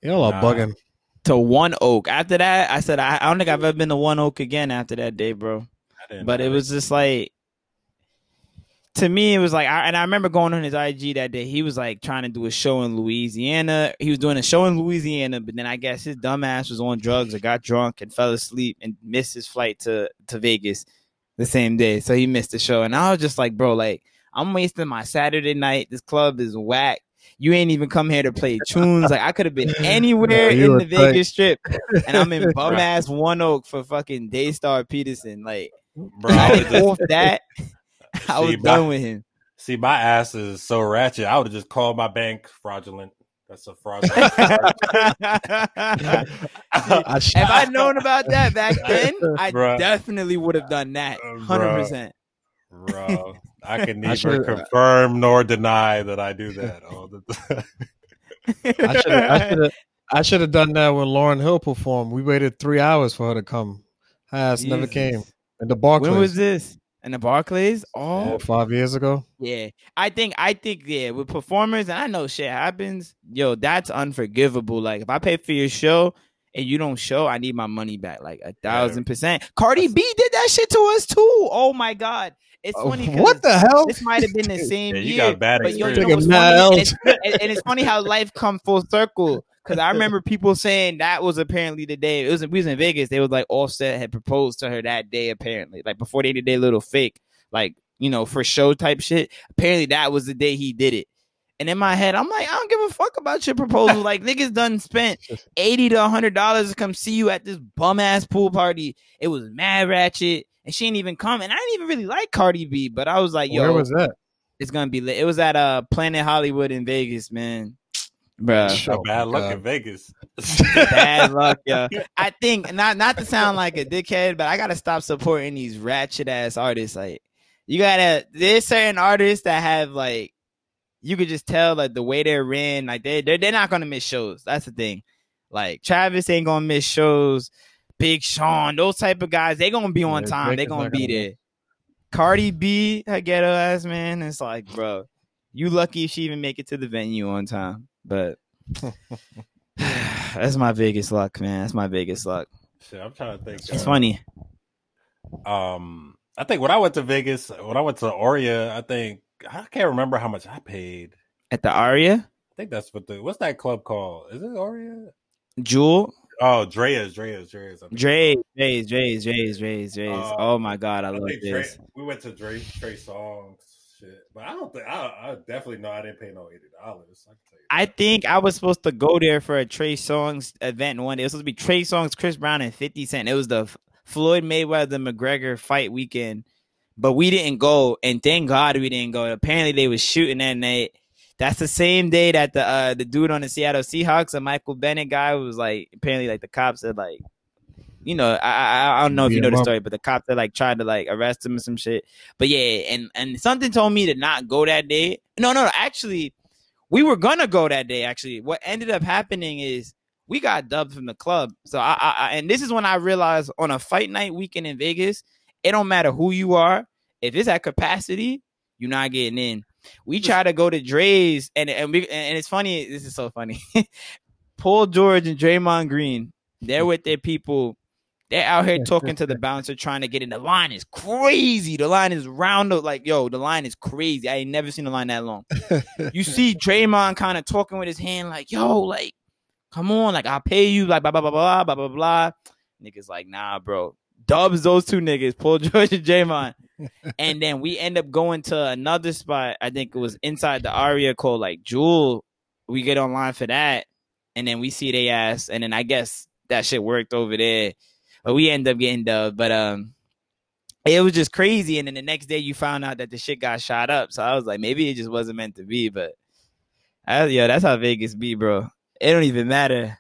Y'all are nah. bugging. To one oak. After that, I said I, I don't think I've ever been to one oak again after that day, bro but it was just like to me, it was like, I, and I remember going on his IG that day. He was like trying to do a show in Louisiana. He was doing a show in Louisiana, but then I guess his dumbass was on drugs or got drunk and fell asleep and missed his flight to to Vegas the same day. So he missed the show, and I was just like, bro, like I'm wasting my Saturday night. This club is whack. You ain't even come here to play tunes. Like I could have been anywhere in the tight. Vegas Strip, and I'm in bum ass One Oak for fucking Daystar Peterson. Like Bro, I was off that. I was done with him. See, my ass is so ratchet. I would have just called my bank fraudulent. That's a fraudulent. if I'd known about that back then, I Bruh. definitely would have done that. Uh, Hundred percent. Bro, I can neither confirm nor deny that I do that all the time. I should have done that when Lauryn Hill performed. We waited three hours for her to come. Her ass Jesus. never came. And the Barclays. When was this? And the Barclays? Oh, yeah, five years ago. Yeah, I think I think yeah with performers, and I know shit happens. Yo, that's unforgivable. Like if I pay for your show and you don't show, I need my money back, like a thousand percent. Cardi B did that shit to us too. Oh my god. It's Oh, funny. what the hell? This might have been the same Yeah, you year. got bad but yo, you experience. know what's funny? And it's, and- and it's funny how life come full circle. Because I remember people saying that was apparently the day. It was we was in Vegas. They was like Offset had proposed to her that day. Apparently, like before they did their little fake, like you know, for show type shit. Apparently, that was the day he did it. And in my head, I'm like, I don't give a fuck about your proposal. like niggas done spent eighty to hundred dollars to come see you at this bum ass pool party. It was mad ratchet, and she didn't even come. And I didn't even really like Cardi B, but I was like, yo, Where was that? it's gonna be lit. It was at uh Planet Hollywood in Vegas, man. Bruh. Got bad luck God. in Vegas. Bad luck, yo. I think not not to sound like a dickhead, but I gotta stop supporting these ratchet ass artists. Like you gotta there's certain artists that have like you could just tell like the way they're in, like they they're, they're not gonna miss shows. That's the thing. Like Travis ain't gonna miss shows. Big Sean, those type of guys, they gonna be on Yeah, time. They gonna be gonna there. Cardi B, her ghetto ass man. It's like, bro, you lucky if she even make it to the venue on time. But that's my biggest luck, man. That's my biggest luck. Shit, I'm trying to think. It's uh, funny. Um, I think when I went to Vegas, when I went to Aria, I think I can't remember how much I paid. At the Aria, I think that's what the what's that club called? Is it Aria? Jewel, Oh, Drai's, Drai's, Drai's. I think. Dre, Drai's, Drai's, Drai's, Drai's, Drai's. Uh, oh my god, I I love think Dre, this. we went to Dre Trey Songz shit, but I don't think I, I definitely know I didn't pay no eighty dollars. I can tell you. I that. think I was supposed to go there for a Trey Songz event one day. It was supposed to be Trey Songz, Chris Brown, and 50 Cent. It was the Floyd Mayweather McGregor fight weekend, but we didn't go. And thank God we didn't go. Apparently they was shooting that night. That's the same day that the uh, the dude on the Seattle Seahawks, a Michael Bennett guy, was like apparently like the cops said like, you know, I I, I don't know if you know the story, but the cops that like tried to like arrest him or some shit. But yeah, and and something told me to not go that day. No, no, no. Actually, we were gonna go that day. Actually, what ended up happening is we got dubbed from the club. So I, I, I and this is when I realized on a fight night weekend in Vegas, it don't matter who you are. If it's at capacity, you're not getting in. We try to go to Drai's, and and we and it's funny. This is so funny. Paul George and Draymond Green, they're with their people. They're out here talking to the bouncer, trying to get in. The line is crazy. The line is round up. Like, yo, the line is crazy. I ain't never seen a line that long. You see Draymond kind of talking with his hand, like, yo, like, come on, like, I'll pay you, like, blah, blah, blah, blah, blah, blah, blah. Niggas like, nah, bro. Dubs those two niggas, Paul George and Draymond. and then we end up going to another spot. I think it was inside the Aria called like Jewel. We get online for that, and then we see they ass, and then I guess that shit worked over there. But we end up getting dubbed. But um, it was just crazy. And then the next day you found out that the shit got shot up. So I was like, maybe it just wasn't meant to be. But I, yeah, that's how Vegas be, bro. It don't even matter.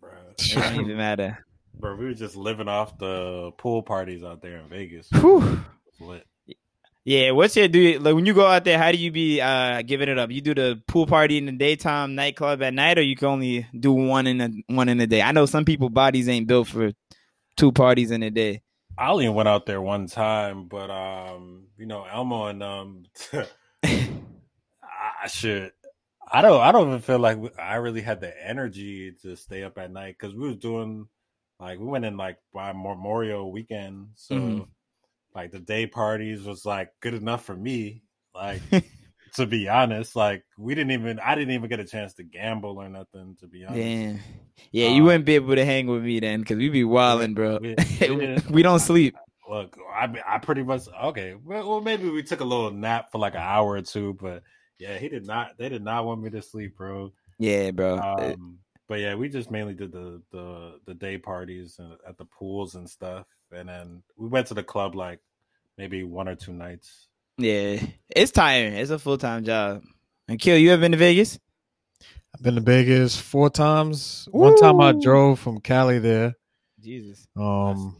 Bruh. It don't even matter. Bro, we were just living off the pool parties out there in Vegas. Lit. Yeah, what's your do? Like when you go out there, how do you be uh giving it up? You do the pool party in the daytime, nightclub at night, or you can only do one in the one in the day. I know some people bodies ain't built for two parties in a day. I only went out there one time, but um, you know, Elmo and um, I should. I don't. I don't even feel like I really had the energy to stay up at night because we was doing like we went in like by Memorial weekend, so Mhm. like the day parties was like good enough for me. Like to be honest, like we didn't even. I didn't even get a chance to gamble or nothing. To be honest, Damn. Yeah, you Uh, wouldn't be able to hang with me then, because we'd be wilding, bro. we- we, we- don't sleep. Look, I I pretty much okay. Well, well, maybe we took a little nap for like an hour or two, but yeah, he did not. They did not want me to sleep, bro. Yeah, bro. Um, but yeah, we just mainly did the the the day parties and at the pools and stuff, and then we went to the club like maybe one or two nights. yeah, it's tiring. It's a full time job. Akil, you ever been to Vegas? I've been to Vegas four times. One time I drove from Cali there. Jesus, Um.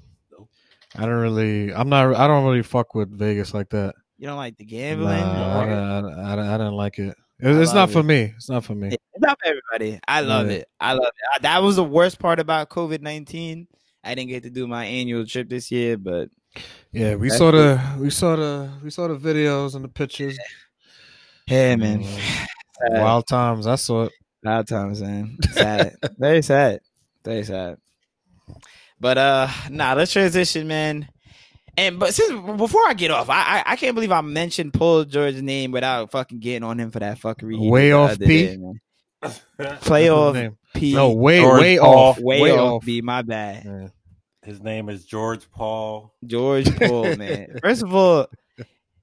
I don't really. I'm not. I don't really fuck with Vegas like that. you don't like the Nah, gambling? I, don't- I, don't- I didn't like it. It- It's not love for me. It's not for me. It's not for everybody. I love Yeah. it. I love it. I- That was the worst part about COVID nineteen. I didn't get to do my annual trip this year, but Yeah, we That's saw the we saw the we saw the videos and the pictures. yeah, man, Mm. sad. Wild times. I saw it. Wild times, man. Sad, very sad. Very sad. But uh, nah, let's transition, man. And but since before I get off, I I, I can't believe I mentioned Paul George's name without fucking getting on him for that fuckery. Way off P. Playoff P. No, way way off. Way, way off. B. My bad. Yeah. His name is George Paul. George Paul, man. First of all,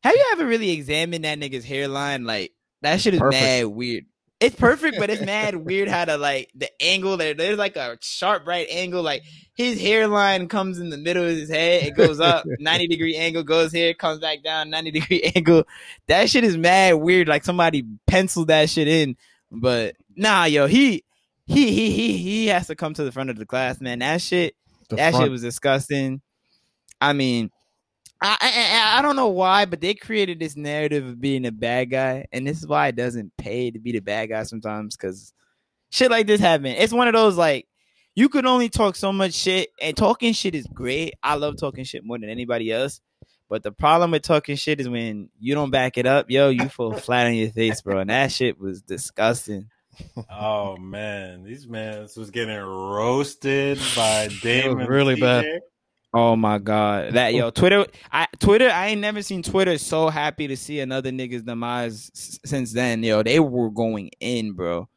have you ever really examined that nigga's hairline? Like that shit is Perfect. mad weird. It's perfect, but it's mad weird how to like the angle there. There's like a sharp right angle. Like his hairline comes in the middle of his head. It goes up 90 degree angle, goes here, comes back down 90 degree angle. That shit is mad weird. Like somebody penciled that shit in. But nah, yo, he he he he he has to come to the front of the class, man. That shit the that front. shit was disgusting. I mean, I, I, I don't know why, but they created this narrative of being a bad guy, and this is why it doesn't pay to be the bad guy sometimes because shit like this happen. It's one of those like you could only talk so much shit, and talking shit is great. I love talking shit more than anybody else. But the problem with talking shit is when you don't back it up, yo, you fall flat on your face, bro. And that shit was disgusting. Oh man, these men was getting roasted by Damon. really bad. Oh my god, that yo Twitter, I Twitter, I ain't never seen Twitter so happy to see another nigga's demise since then. Yo, they were going in, bro.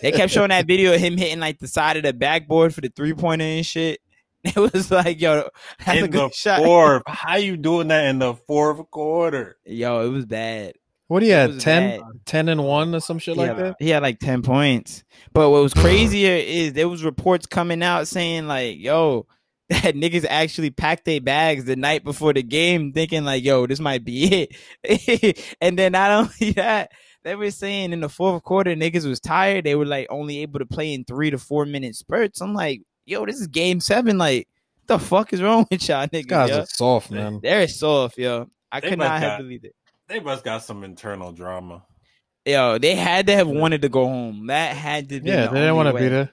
they kept showing that video of him hitting like the side of the backboard for the three pointer and shit. It was like, yo, that's in a good the shot. Fourth, how you doing that in the fourth quarter? Yo, it was bad. What do you have? 10, 10 and one or some shit like uh, that? He had like ten points. But what was crazier is there was reports coming out saying like, yo, that niggas actually packed their bags the night before the game, thinking like, "Yo, this might be it." and then not only that, they were saying in the fourth quarter, niggas was tired. They were like only able to play in three to four minute spurts. I'm like, "Yo, this is game seven. Like, the fuck is wrong with y'all niggas?" Guys yo? are soft, man. They're soft, yo. I they could not have believed it. They must got some internal drama. Yo, they had to have wanted to go home. That had to be. Yeah, the they didn't want to be there.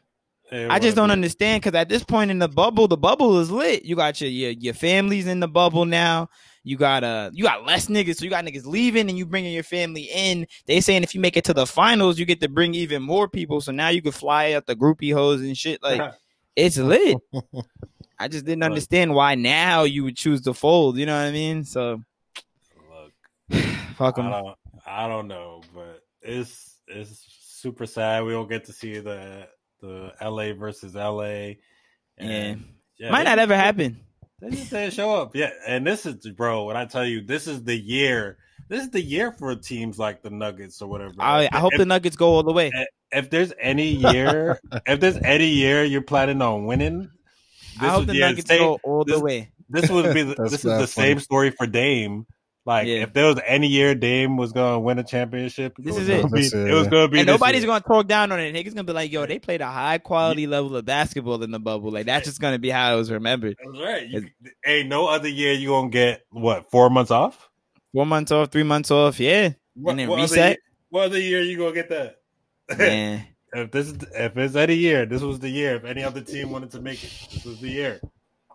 I just don't understand because at this point in the bubble, the bubble is lit. You got your your, your families in the bubble now. You got uh you got less niggas, so you got niggas leaving and you bringing your family in. They saying if you make it to the finals, you get to bring even more people. So now you can fly out the groupie hoes and shit. Like it's lit. I just didn't understand why now you would choose to fold. You know what I mean? So look, fuck them. I don't, I don't know, but it's it's super sad. We don't get to see the the LA versus LA. And, yeah. yeah, might not ever happen. They just didn't show up. Yeah, and this is bro. When I tell you, this is the year. This is the year for teams like the Nuggets or whatever. I, I hope if, the Nuggets go all the way. Eh, if there's any year, if there's any year you're planning on winning, I hope the Nuggets same, go all this, the way. This would be the, this is the funny. same story for Dame. Like yeah. if there was any year Dame was gonna win a championship, this is it. Be, it was gonna be. And nobody's year. gonna talk down on it. Niggas gonna be like, "Yo, they played a high quality yeah. level of basketball in the bubble. Like that's just gonna be how it was remembered." That's right. You, hey, no other year you gonna get what four months off? Four months off, three months off, yeah. What, and then what reset. Other year, what other year you gonna get that? Man. if this is if it's any year, this was the year. If any other team wanted to make it, this was the year.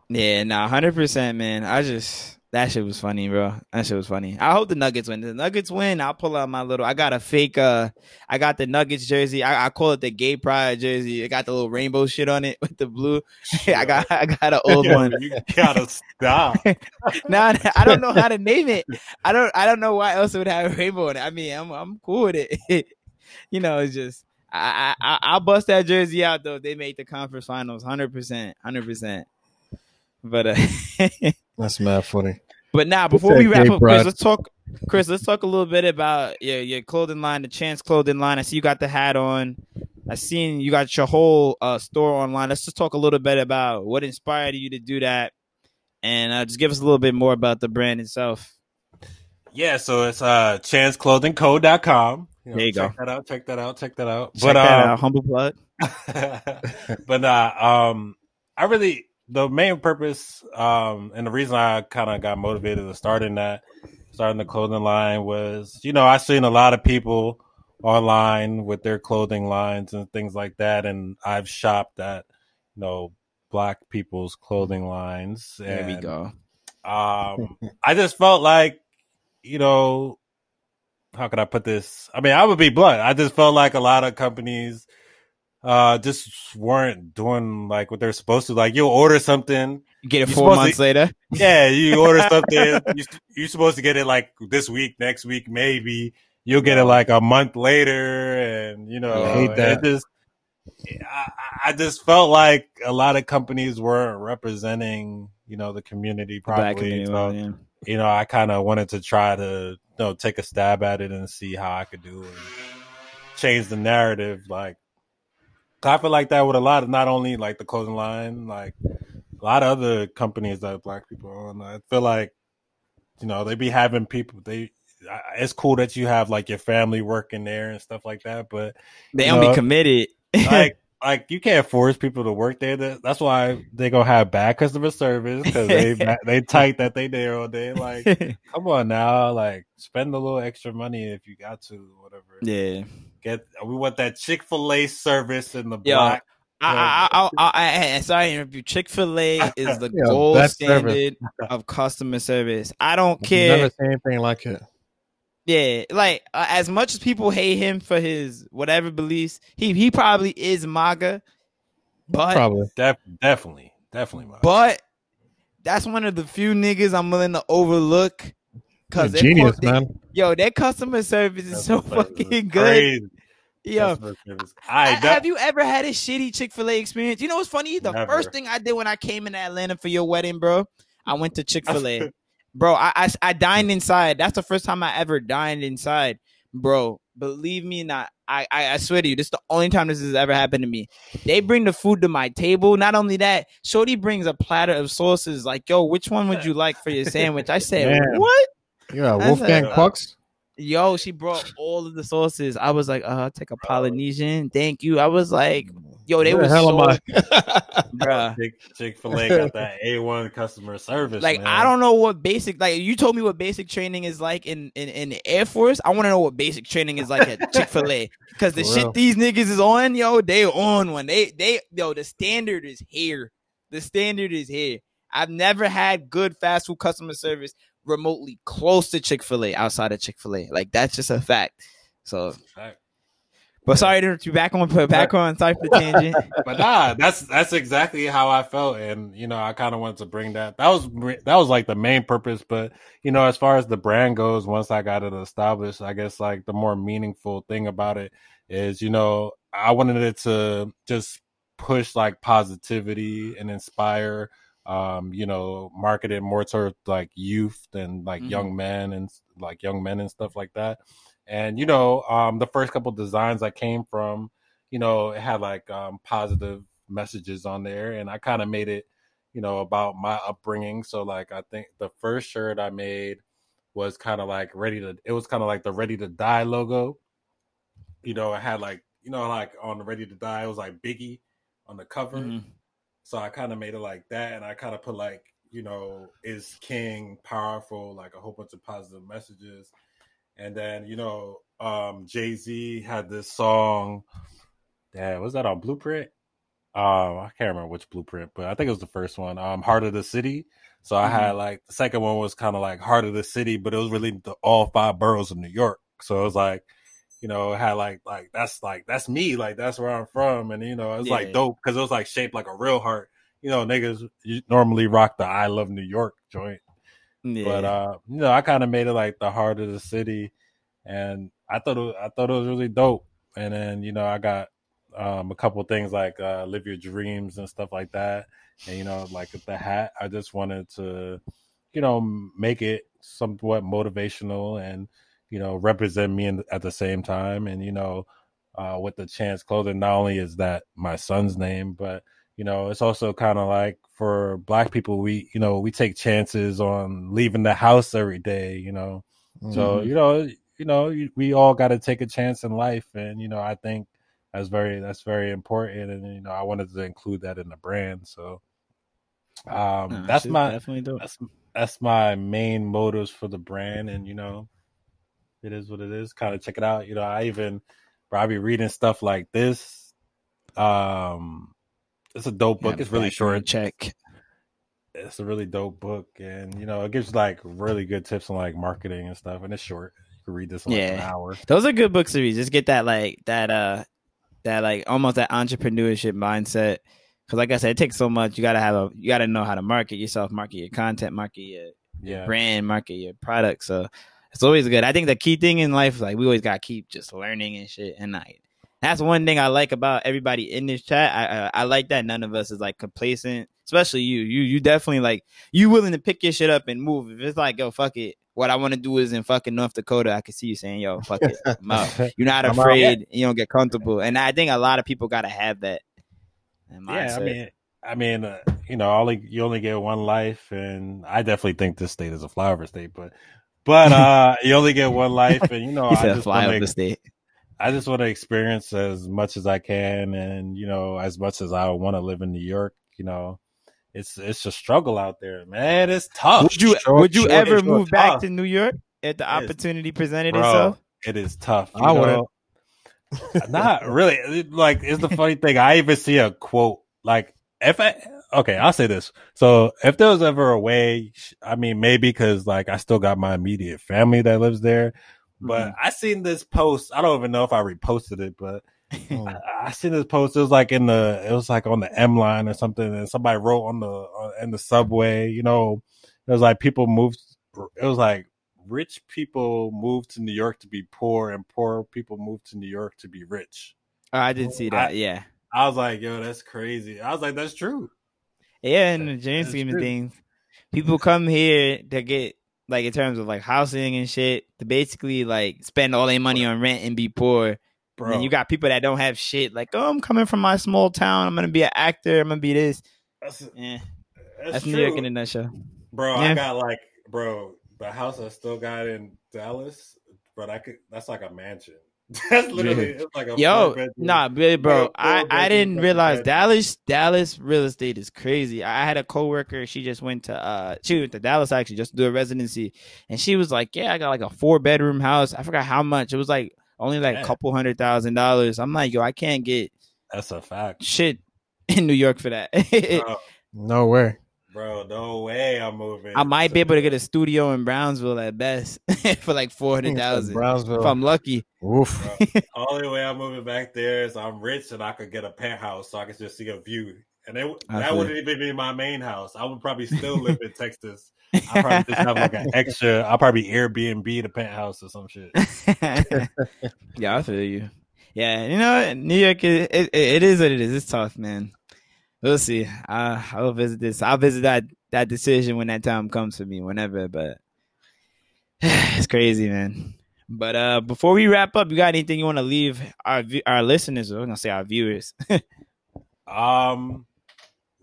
Yeah, nah, hundred percent, man. I just that shit was funny, bro. That shit was funny. I hope the Nuggets win. The Nuggets win. I'll pull out my little. I got a fake. Uh, I got the Nuggets jersey. I, I call it the Gay Pride jersey. It got the little rainbow shit on it with the blue. I got. I got an old one. You gotta stop. now I don't know how to name it. I don't. I don't know why else it would have a rainbow on it. I mean, I'm. I'm cool with it. you know, it's just. I, I I'll bust that jersey out though. They make the conference finals, hundred percent, hundred percent. But uh, that's mad funny. But now, before we wrap up, Chris, let's talk. Chris, let's talk a little bit about your your clothing line, the Chance clothing line. I see you got the hat on. I seen you got your whole uh, store online. Let's just talk a little bit about what inspired you to do that, and uh, just give us a little bit more about the brand itself. Yeah, so it's uh chanceclothingco.com. You know, there you check go. that out. Check that out. Check that out. Check but, that um, out. Humble plug. but uh, um, I really the main purpose um, and the reason I kind of got motivated to starting that, starting the clothing line was, you know, I've seen a lot of people online with their clothing lines and things like that, and I've shopped at, you know, black people's clothing lines. There we go. Um, I just felt like, you know, how could I put this? I mean, I would be blunt. I just felt like a lot of companies uh, just weren't doing like what they're supposed to. Like you'll order something, you get it four months to, later. Yeah, you order something. you, you're supposed to get it like this week, next week, maybe. You'll get it like a month later, and you know, I hate that. Just, I, I, just felt like a lot of companies weren't representing, you know, the community properly. Community, so, yeah. You know, I kind of wanted to try to, you know, take a stab at it and see how I could do it, change the narrative. Like, I feel like that with a lot of not only like the clothing line, like a lot of other companies that black people own. I feel like you know they be having people they. It's cool that you have like your family working there and stuff like that, but they don't know, be committed. like like you can't force people to work there. That's why they gonna have bad customer service because they they tight that they there all day. Like, come on now, like spend a little extra money if you got to, whatever. Yeah, get we want that Chick Fil A service in the block. I, I, I, I, sorry to interview. Chick Fil A is the yeah, gold standard of customer service. I don't care. Never say anything like it. Yeah, like uh, as much as people hate him for his whatever beliefs, he he probably is MAGA, but probably Def, definitely definitely MAGA. But that's one of the few niggas I'm willing to overlook because genius, man. Yo, their customer service is that's so fucking good. Yo, I, have you ever had a shitty Chick Fil A experience? You know what's funny? The never. first thing I did when I came in Atlanta for your wedding, bro, I went to Chick Fil A. bro, I, I I dined inside. That's the first time I ever dined inside, bro. Believe me, not. I, I, I swear to you, this is the only time this has ever happened to me. They bring the food to my table. Not only that, Shorty brings a platter of sauces. Like, yo, which one would you like for your sandwich? I said, what? Yeah, Wolfgang Pucks. Yo, she brought all of the sauces. I was like, uh, I'll take a Polynesian. Thank you. I was like, yo, they were hell so, am I? Chick Fil A got that A one customer service. Like, man. I don't know what basic. Like, you told me what basic training is like in in, in the Air Force. I want to know what basic training is like at Chick Fil A because the For shit real. these niggas is on, yo, they on one. They they yo, the standard is here. The standard is here. I've never had good fast food customer service remotely close to Chick Fil A outside of Chick Fil A. Like that's just a fact. So, but sorry to be back on put back on sorry for the tangent. but nah, that's that's exactly how I felt, and you know, I kind of wanted to bring that. That was that was like the main purpose. But you know, as far as the brand goes, once I got it established, I guess like the more meaningful thing about it is, you know, I wanted it to just push like positivity and inspire um, you know, marketed more towards like youth and like mm-hmm. young men and like young men and stuff like that. And you know, um, the first couple designs I came from, you know, it had like um, positive messages on there, and I kind of made it, you know, about my upbringing. So like, I think the first shirt I made was kind of like ready to. It was kind of like the ready to die logo. You know, it had like you know, like on the ready to die, it was like Biggie on the cover. Mm-hmm so I kind of made it like that, and I kind of put like, you know, is king powerful, like a whole bunch of positive messages. And then, you know, um, Jay Z had this song. Yeah, was that on Blueprint? Um, I can't remember which Blueprint, but I think it was the first one. Um, Heart of the City. So I mm-hmm. had like the second one was kind of like Heart of the City, but it was really the all five boroughs of New York. So it was like you know, had like like that's like that's me, like that's where I'm from, and you know, it's yeah. like dope because it was like shaped like a real heart. You know, niggas normally rock the "I Love New York" joint, yeah. but uh, you know, I kind of made it like the heart of the city, and I thought it, I thought it was really dope. And then you know, I got um, a couple things like uh, "Live Your Dreams" and stuff like that, and you know, like the hat, I just wanted to, you know, make it somewhat motivational and you know, represent me in, at the same time. And, you know, uh, with the chance clothing, not only is that my son's name, but, you know, it's also kind of like for black people, we, you know, we take chances on leaving the house every day, you know. Mm-hmm. So, you know, you know, we all got to take a chance in life. And, you know, I think that's very, that's very important. And, you know, I wanted to include that in the brand. So, um, no, that's my, definitely that's, that's my main motives for the brand. And, you know, it is what it is. Kind of check it out. You know, I even probably be reading stuff like this. Um, it's a dope book. It's really short. Check. It's a really dope book, and you know, it gives like really good tips on like marketing and stuff. And it's short. You can read this in like yeah. an hour. Those are good books to read. Just get that like that uh that like almost that entrepreneurship mindset. Because like I said, it takes so much. You gotta have a you gotta know how to market yourself, market your content, market your, yeah. brand, market your product. So it's always good. I think the key thing in life, is like we always gotta keep just learning and shit. And like that's one thing I like about everybody in this chat. I, I, I like that none of us is like complacent, especially you. You you definitely like you willing to pick your shit up and move. If it's like yo fuck it, what I want to do is in fucking North Dakota. I can see you saying yo fuck it, You're not afraid. You don't get comfortable, and I think a lot of people gotta have that. Yeah, I mean, I mean, uh, you know, only you only get one life, and I definitely think this state is a flyover state, but but uh you only get one life, and you know, I just flyover state. I just want to experience as much as I can, and you know, as much as I want to live in New York. You know, it's it's a struggle out there, man. It's tough. Would you short, would you short, ever short, move tough. back to New York if the opportunity presented bro, itself? It is tough. I would. Not really. Like it's the funny thing. I even see a quote like if I okay, I'll say this. So if there was ever a way, I mean, maybe because like I still got my immediate family that lives there, but mm-hmm. I seen this post. I don't even know if I reposted it, but oh. I, I, seen this post. It was like in the, it was like on the M line or something, and somebody wrote on the uh, in the subway. You know, it was like people moved. It was like rich people moved to New York to be poor, and poor people moved to New York to be rich. Oh, I didn't see that. I, yeah, I was like, yo, that's crazy. I was like, that's true. Yeah, in the grand scheme of things, people come here to get like in terms of like housing and shit to basically like spend all their money on rent and be poor. Bro. And you got people that don't have shit. Like, oh, I'm coming from my small town. I'm gonna be an actor. I'm gonna be this. That's, yeah, that's, that's New York in a nutshell. Bro, yeah. I got like, bro, the house I still got in Dallas, but I could. That's like a mansion. That's literally yeah. like a yo, nah, bro. bro I I didn't realize Dallas Dallas real estate is crazy. I had a coworker. She just went to uh she went to Dallas actually just to do a residency, and she was like, yeah, I got like a four bedroom house. I forgot how much. It was like only like a couple hundred thousand dollars. I'm like, yo, I can't get. That's a fact. Shit in New York for that. no way. Bro, no way I'm moving. I might be able to get a studio in Brownsville at best for like four hundred thousand. Brownsville, if I'm lucky. Oof. only way I'm moving back there is I'm rich and I could get a penthouse so I could just see a view. And it, that wouldn't even be my main house. I would probably still live in Texas. I probably just have like an extra. I'll probably Airbnb the penthouse or some shit. yeah, I feel you. Yeah, you know, New York is it, it is what it is. It's tough, man we'll see. I I'll visit this. I'll visit that that decision when that time comes for me, whenever. But it's crazy, man. But uh, before we wrap up, you got anything you want to leave our our listeners? I'm gonna say our viewers. um,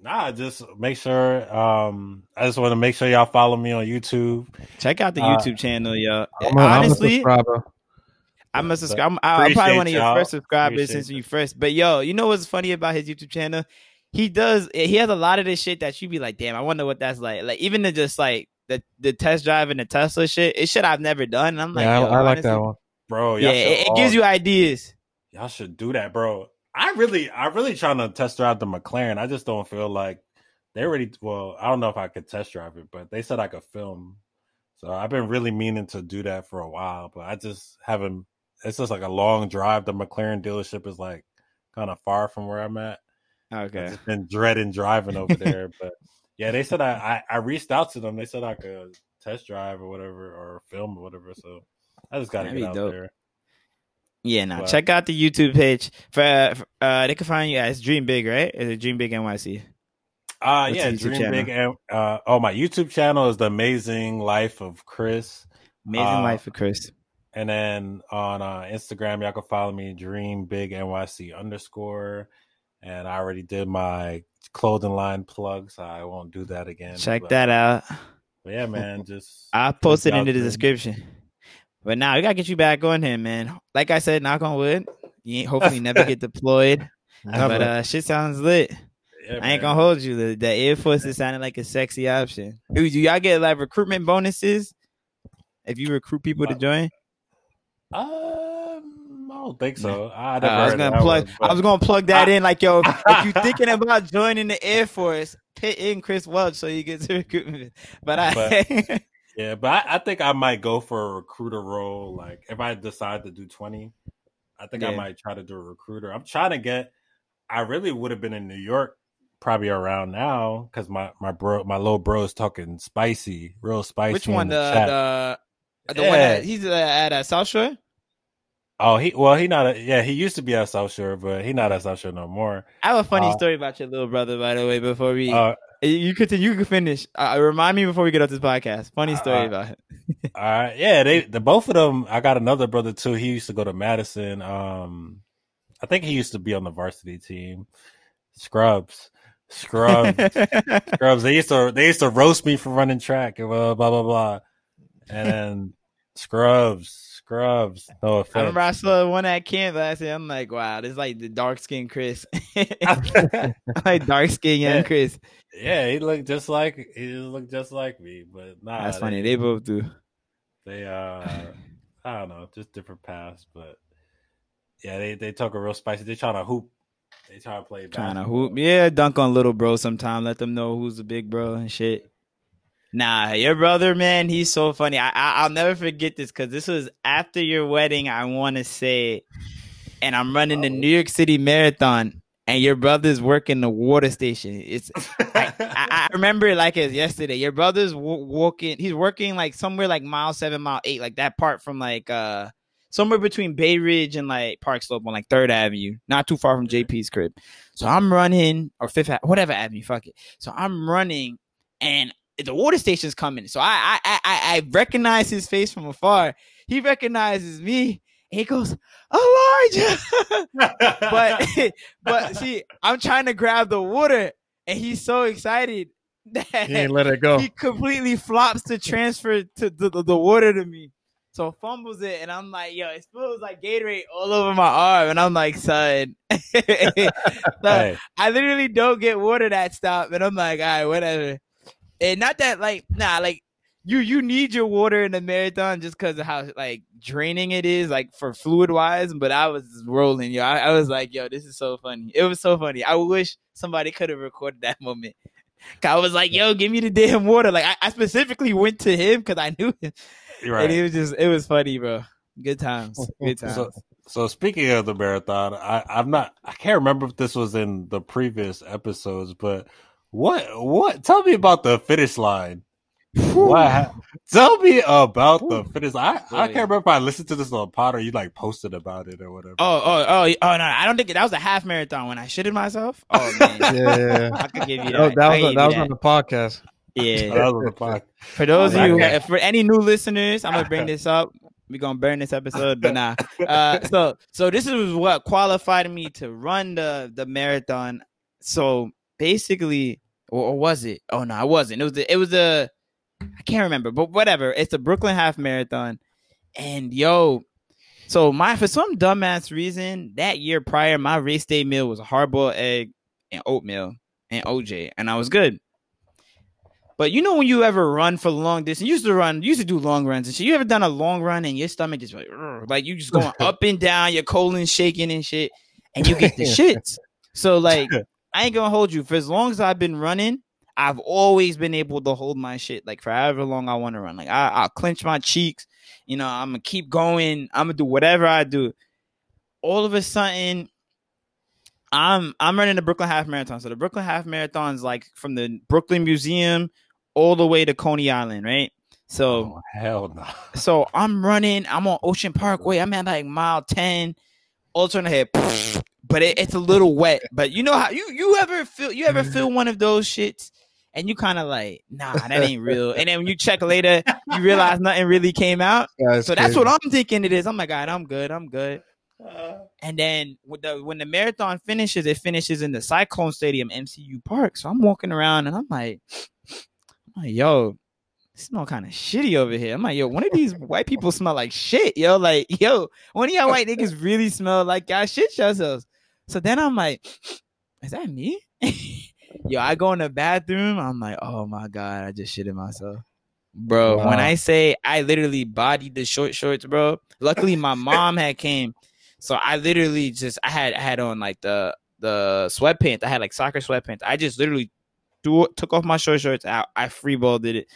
nah, just make sure. Um, I just want to make sure y'all follow me on YouTube. Check out the uh, YouTube channel, y'all. I'm a, Honestly. I'm a I'm a subscriber. I'm, I'm, probably one of your y'all. first subscribers Appreciate since you first. But yo, you know what's funny about his YouTube channel? He does he has a lot of this shit that you be like, damn, I wonder what that's like. Like even the just like the the test drive and the Tesla shit, it's shit I've never done. And I'm like, yeah, I, I like that one, bro. Yeah, it, it gives you ideas. Y'all should do that, bro. I really, I really trying to test drive the McLaren. I just don't feel like they already. Well, I don't know if I could test drive it, but they said I could film. So I've been really meaning to do that for a while, but I just haven't. It's just like a long drive. The McLaren dealership is like kind of far from where I'm at. Okay. I've been dreading driving over there, but yeah, they said I, I, I reached out to them. They said I could test drive or whatever or film or whatever. So I just got to get out dope. there. Yeah, now check out the YouTube page for, uh they can find you as Dream Big, right? Is it Dream Big NYC? Uh What's yeah, Dream channel? Big and uh oh my YouTube channel is the Amazing Life of Chris. Amazing uh, Life of Chris. And then on uh, Instagram, y'all can follow me Dream Big NYC underscore and I already did my clothing line plug, so I won't do that again. Check but, that out. yeah, man, just I posted in the description. But now we gotta get you back on him, man. Like I said, knock on wood. You ain't hopefully never get deployed. but uh shit sounds lit. Yeah, I ain't gonna hold you. The, the Air Force is sounding like a sexy option. Do y'all get like recruitment bonuses if you recruit people to join? Uh don't think so. I, uh, I was gonna plug. One, I was gonna plug that I, in. Like, yo, if you're thinking about joining the Air Force, put in Chris Welch so you get to recruitment. But I. But, yeah, but I, I, think I might go for a recruiter role. Like, if I decide to do twenty, I think yeah. I might try to do a recruiter. I'm trying to get. I really would have been in New York probably around now because my my bro my little bro is talking spicy, real spicy. Which one? The, the the, the yeah. one that he's uh, at uh, South Shore. Oh, he well, he not a, yeah. He used to be at South Shore, but he not at South Shore no more. I have a funny uh, story about your little brother, by the way. Before we, uh, you could you could finish. Uh, remind me before we get off this podcast. Funny story uh, about it. all right, yeah. They the both of them. I got another brother too. He used to go to Madison. Um, I think he used to be on the varsity team. Scrubs, scrubs, scrubs. They used to they used to roast me for running track and blah blah blah blah. And then scrubs Scrubs. No offense. I remember I saw one at camp last year. I'm like, wow, this is like the dark skinned Chris. like dark skin young yeah. Chris. Yeah, he looked just like he looked just like me, but nah. That's funny. They, both do. They uh, I don't know, just different paths, but yeah, they they talk a real spicy. They trying to hoop. They try to play. Trying to hoop. Yeah, dunk on little bro sometime. Let them know who's the big bro and shit. Nah, your brother, man, he's so funny. I, I will never forget this because this was after your wedding. I want to say, and I'm running oh. the New York City Marathon, and your brother's working the water station. It's I, I, I, remember it like it's yesterday. Your brother's w- walking. He's working like somewhere like mile seven, mile eight, like that part from like uh somewhere between Bay Ridge and like Park Slope on like Third Avenue, not too far from JP's crib. So I'm running or Fifth, whatever avenue, fuck it. So I'm running, and the water station's coming. So I I I, I recognize his face from afar. He recognizes me. he goes, Elijah. but but see, I'm trying to grab the water, and he's so excited that he ain't let it go. He completely flops to transfer to the, the, the water to me. So fumbles it, and I'm like, yo, it feels like Gatorade all over my arm, and I'm like, son. so hey. I literally don't get water that stop, and I'm like, all right, whatever. And not that like nah, like you you need your water in the marathon just because of how like draining it is, like for fluid wise. But I was rolling, yo. I, I, was like, yo, this is so funny. It was so funny. I wish somebody could have recorded that moment. I was like, yo, give me the damn water. Like I, I specifically went to him because I knew him. Right. And it was just it was funny, bro. Good times. Good times. So, so speaking of the marathon, I, I'm not I can't remember if this was in the previous episodes, but what? What? Tell me about the finish line. What? Tell me about the finish. I, I can't remember if I listened to this on pod or you like posted about it or whatever. Oh, oh, oh, oh no! I don't think it, that was a half marathon when I shitted myself. Oh man, yeah, I could give you that. Oh, that was, that was on the podcast. Yeah, that was on the podcast. For those of you, for any new listeners, I'm gonna bring this up. We're gonna burn this episode, but nah. Uh, so, so this is what qualified me to run the the marathon. So basically, or, or was it? Oh no, I wasn't. It was a, it was a I can't remember, but whatever. It's the Brooklyn Half Marathon, and yo, so my for some dumbass reason that year prior, my race day meal was a hard boiled egg and oatmeal and OJ, and I was good. But you know when you ever run for long distance, you used to run, you used to do long runs and shit. You ever done a long run and your stomach just like, like you just going up and down, your colon shaking and shit, and you get the shits. So like I ain't gonna hold you for as long as I've been running. I've always been able to hold my shit like for however long I want to run. Like I, I'll clench my cheeks, you know. I'm gonna keep going. I'm gonna do whatever I do. All of a sudden, I'm I'm running the Brooklyn Half Marathon. So the Brooklyn Half Marathon is like from the Brooklyn Museum all the way to Coney Island, right? So oh, hell no. So I'm running. I'm on Ocean Parkway. I'm at like mile ten. All turn but it, it's a little wet. But you know how you you ever feel you ever feel one of those shits and you kind of like, nah, that ain't real. And then when you check later, you realize nothing really came out. That's so that's crazy. what I'm thinking it is. I'm like, God, I'm good, I'm good. Uh, and then with the when the marathon finishes, it finishes in the Cyclone Stadium, MCU Park. So I'm walking around and I'm like, I'm like yo, smell kind of shitty over here. I'm like, yo, one of these white people smell like shit, yo. Like, yo, one of y'all white niggas really smell like y'all shit yourselves. So then I'm like, is that me? Yo, I go in the bathroom. I'm like, oh my god, I just shitted myself, bro. Wow. When I say I literally bodied the short shorts, bro. Luckily, my mom had came, so I literally just I had I had on like the the sweatpants. I had like soccer sweatpants. I just literally threw, took off my short shorts out. I freeballed it.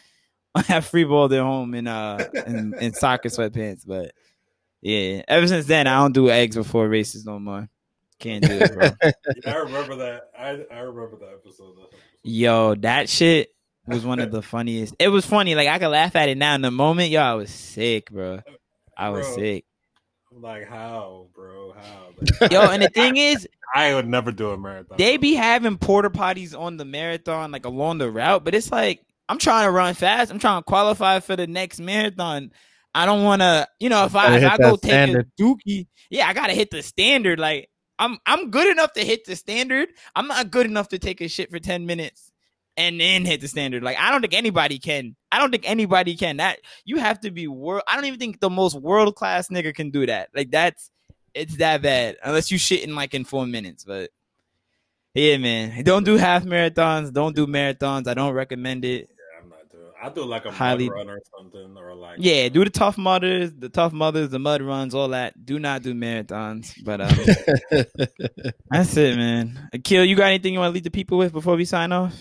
I have freeballed at home in uh in, in soccer sweatpants, but Yeah. Ever since then, I don't do eggs before races no more. Can't do it, bro. yeah, I remember that. I I remember that episode. Yo, that shit was one of the funniest. It was funny. Like I could laugh at it now. In the moment, yo, I was sick, bro. I was bro, sick. Like how, bro? How? yo, and the thing is, I would never do a marathon. They be having porta potties on the marathon, like along the route, but it's like I'm trying to run fast. I'm trying to qualify for the next marathon. I don't want to, you know, if I, if I go take a dookie, yeah, I gotta hit the standard. Like I'm I'm good enough to hit the standard. I'm not good enough to take a shit for 10 minutes and then hit the standard. Like I don't think anybody can. I don't think anybody can. That you have to be world. I don't even think the most world class nigga can do that. Like that's it's that bad unless you shit in like in four minutes. But yeah, man, don't do half marathons. Don't do marathons. I don't recommend it. I do like a highly, mud run or something, or like yeah, do the tough mudders, the tough mothers, the mud runs, all that. Do not do marathons, but um, that's it, man. Akil, you got anything you want to leave the people with before we sign off?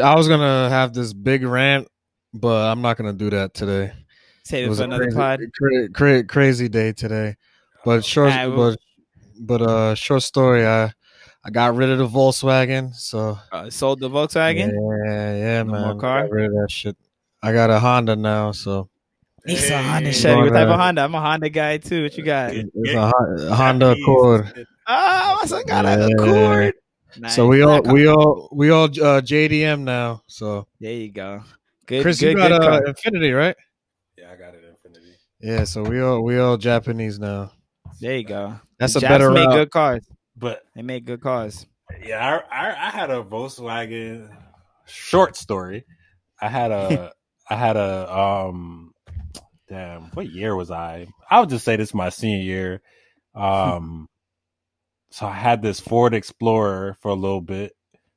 I was gonna have this big rant, but I'm not gonna do that today. Save it, it was for another crazy, pod. Cra- cra- crazy day today, but short, right, well, but but uh, short story. I I got rid of the Volkswagen, so uh, sold the Volkswagen. Yeah, yeah, no man. Car. Got rid of that shit. I got a Honda now, so. He's a Honda Chevy. What type of Honda? I'm a Honda guy too. What you got? It's a, Honda Accord. Oh, I got yeah. an Accord. Nice. So we all we all we all uh, JDM now. So there you go. Good, Chris, good, you got a uh, Infiniti, right? Yeah, I got it Infiniti. Yeah, so we all we all Japanese now. There you go. That's the a better make route. good cars, but they make good cars. Yeah, I, I, I had a Volkswagen. Short story. I had a I had a um damn what year was I? I would just say this is my senior year. Um so I had this Ford Explorer for a little bit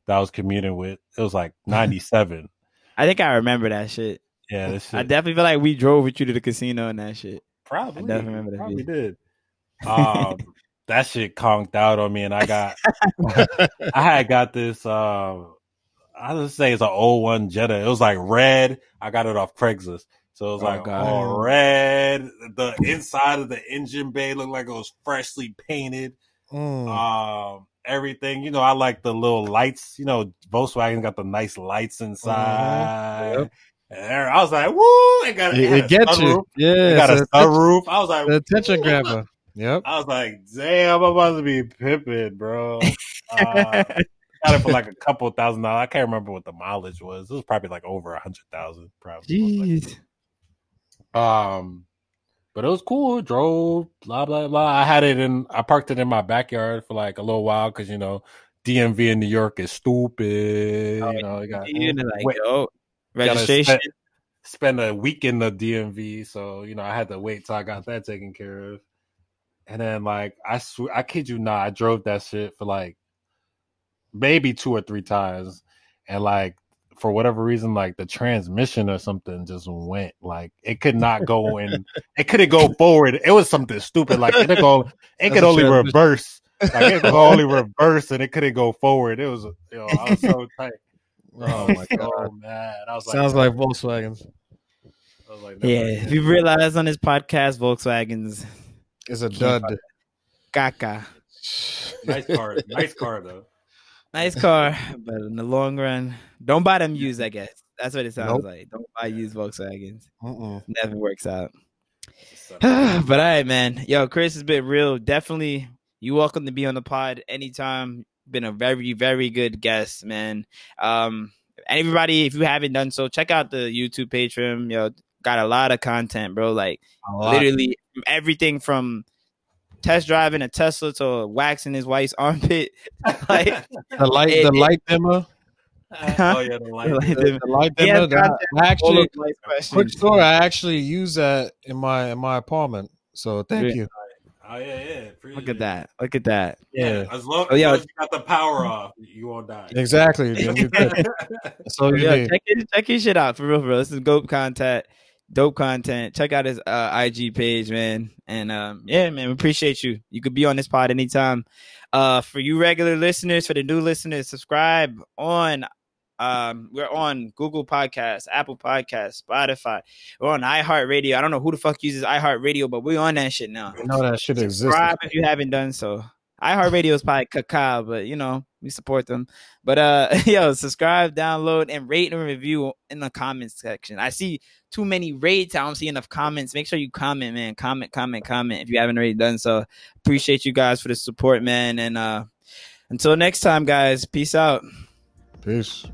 that I was commuting with. It was like ninety seven. I think I remember that shit. Yeah, shit. I definitely feel like we drove with you to the casino and that shit. Probably. I definitely remember that. Probably did. Um that shit conked out on me and I got I had got this uh I just say it's an old one Jetta. It was like red. I got it off Craigslist. So it was oh, like God. all red. The inside of the engine bay looked like it was freshly painted. Mm. Um, everything. You know, I like the little lights. You know, Volkswagen got the nice lights inside. Mm-hmm. Yep. And I was like, "Woo!" It got it, it gets you. Yeah, it got a sunroof. I was like, the attention grabber. Yep. I was like, "Damn, I'm about to be pimping, bro." Uh, got it for like a couple thousand dollars. I can't remember what the mileage was. It was probably like over a hundred thousand, probably. Jeez. Um, but it was cool. Drove, blah blah blah. I had it in. I parked it in my backyard for like a little while because you know DMV in New York is stupid. Oh, you know, you got like wait, yo, registration. Spend, spend a week in the DMV, so you know I had to wait till I got that taken care of. And then like I sw- I kid you not, I drove that shit for like maybe two or three times, and like for whatever reason, like the transmission or something just went like it could not go in. it couldn't go forward. It was something stupid. Like it could go, it could only reverse. Like it could only reverse, and it couldn't go forward. It was, you know, I was so tight. Oh my oh, god, oh, man! I was sounds like, like Volkswagens. Like, yeah, if you realize on this podcast, Volkswagens is a dud. Caca. Nice car, nice car though. Nice car, but in the long run, don't buy them used. I guess that's what it sounds nope. like. Don't buy used Volkswagens. Uh-uh. Never works out. but all right, man. Yo, Chris has been real. Definitely, you welcome to be on the pod anytime. Been a very, very good guest, man. Um, everybody, if you haven't done so, check out the YouTube page for him. Yo, got a lot of content, bro. Like literally everything from test driving a Tesla to waxing his wife's armpit. like the light, it, the light dimmer. Uh, oh yeah, the light, the, the, the light dimmer. That, I actually, quick story. I actually use that in my in my apartment. So thank yeah. you. Oh yeah, yeah. Look at that. Look at that. Yeah. As long, oh, yeah. as you got the power off, you won't die. Exactly. so yeah, check, check your shit out for real, bro. This is GOAT content dope content. Check out his uh, IG page, man. And um, yeah, man, we appreciate you. You could be on this pod anytime. Uh, for you regular listeners, for the new listeners, subscribe on Um, we're on Google Podcasts, Apple Podcasts, Spotify. We're on iHeartRadio. I don't know who the fuck uses iHeartRadio, but we're on that shit now. You know that shit exists. Subscribe if you haven't done so iHeartRadio is probably cacao, but you know, we support them. But uh yo, subscribe, download, and rate and review in the comments section. I see too many rates. I don't see enough comments. Make sure you comment, man. Comment, comment, comment if you haven't already done so. Appreciate you guys for the support, man. And uh until next time, guys, peace out. Peace.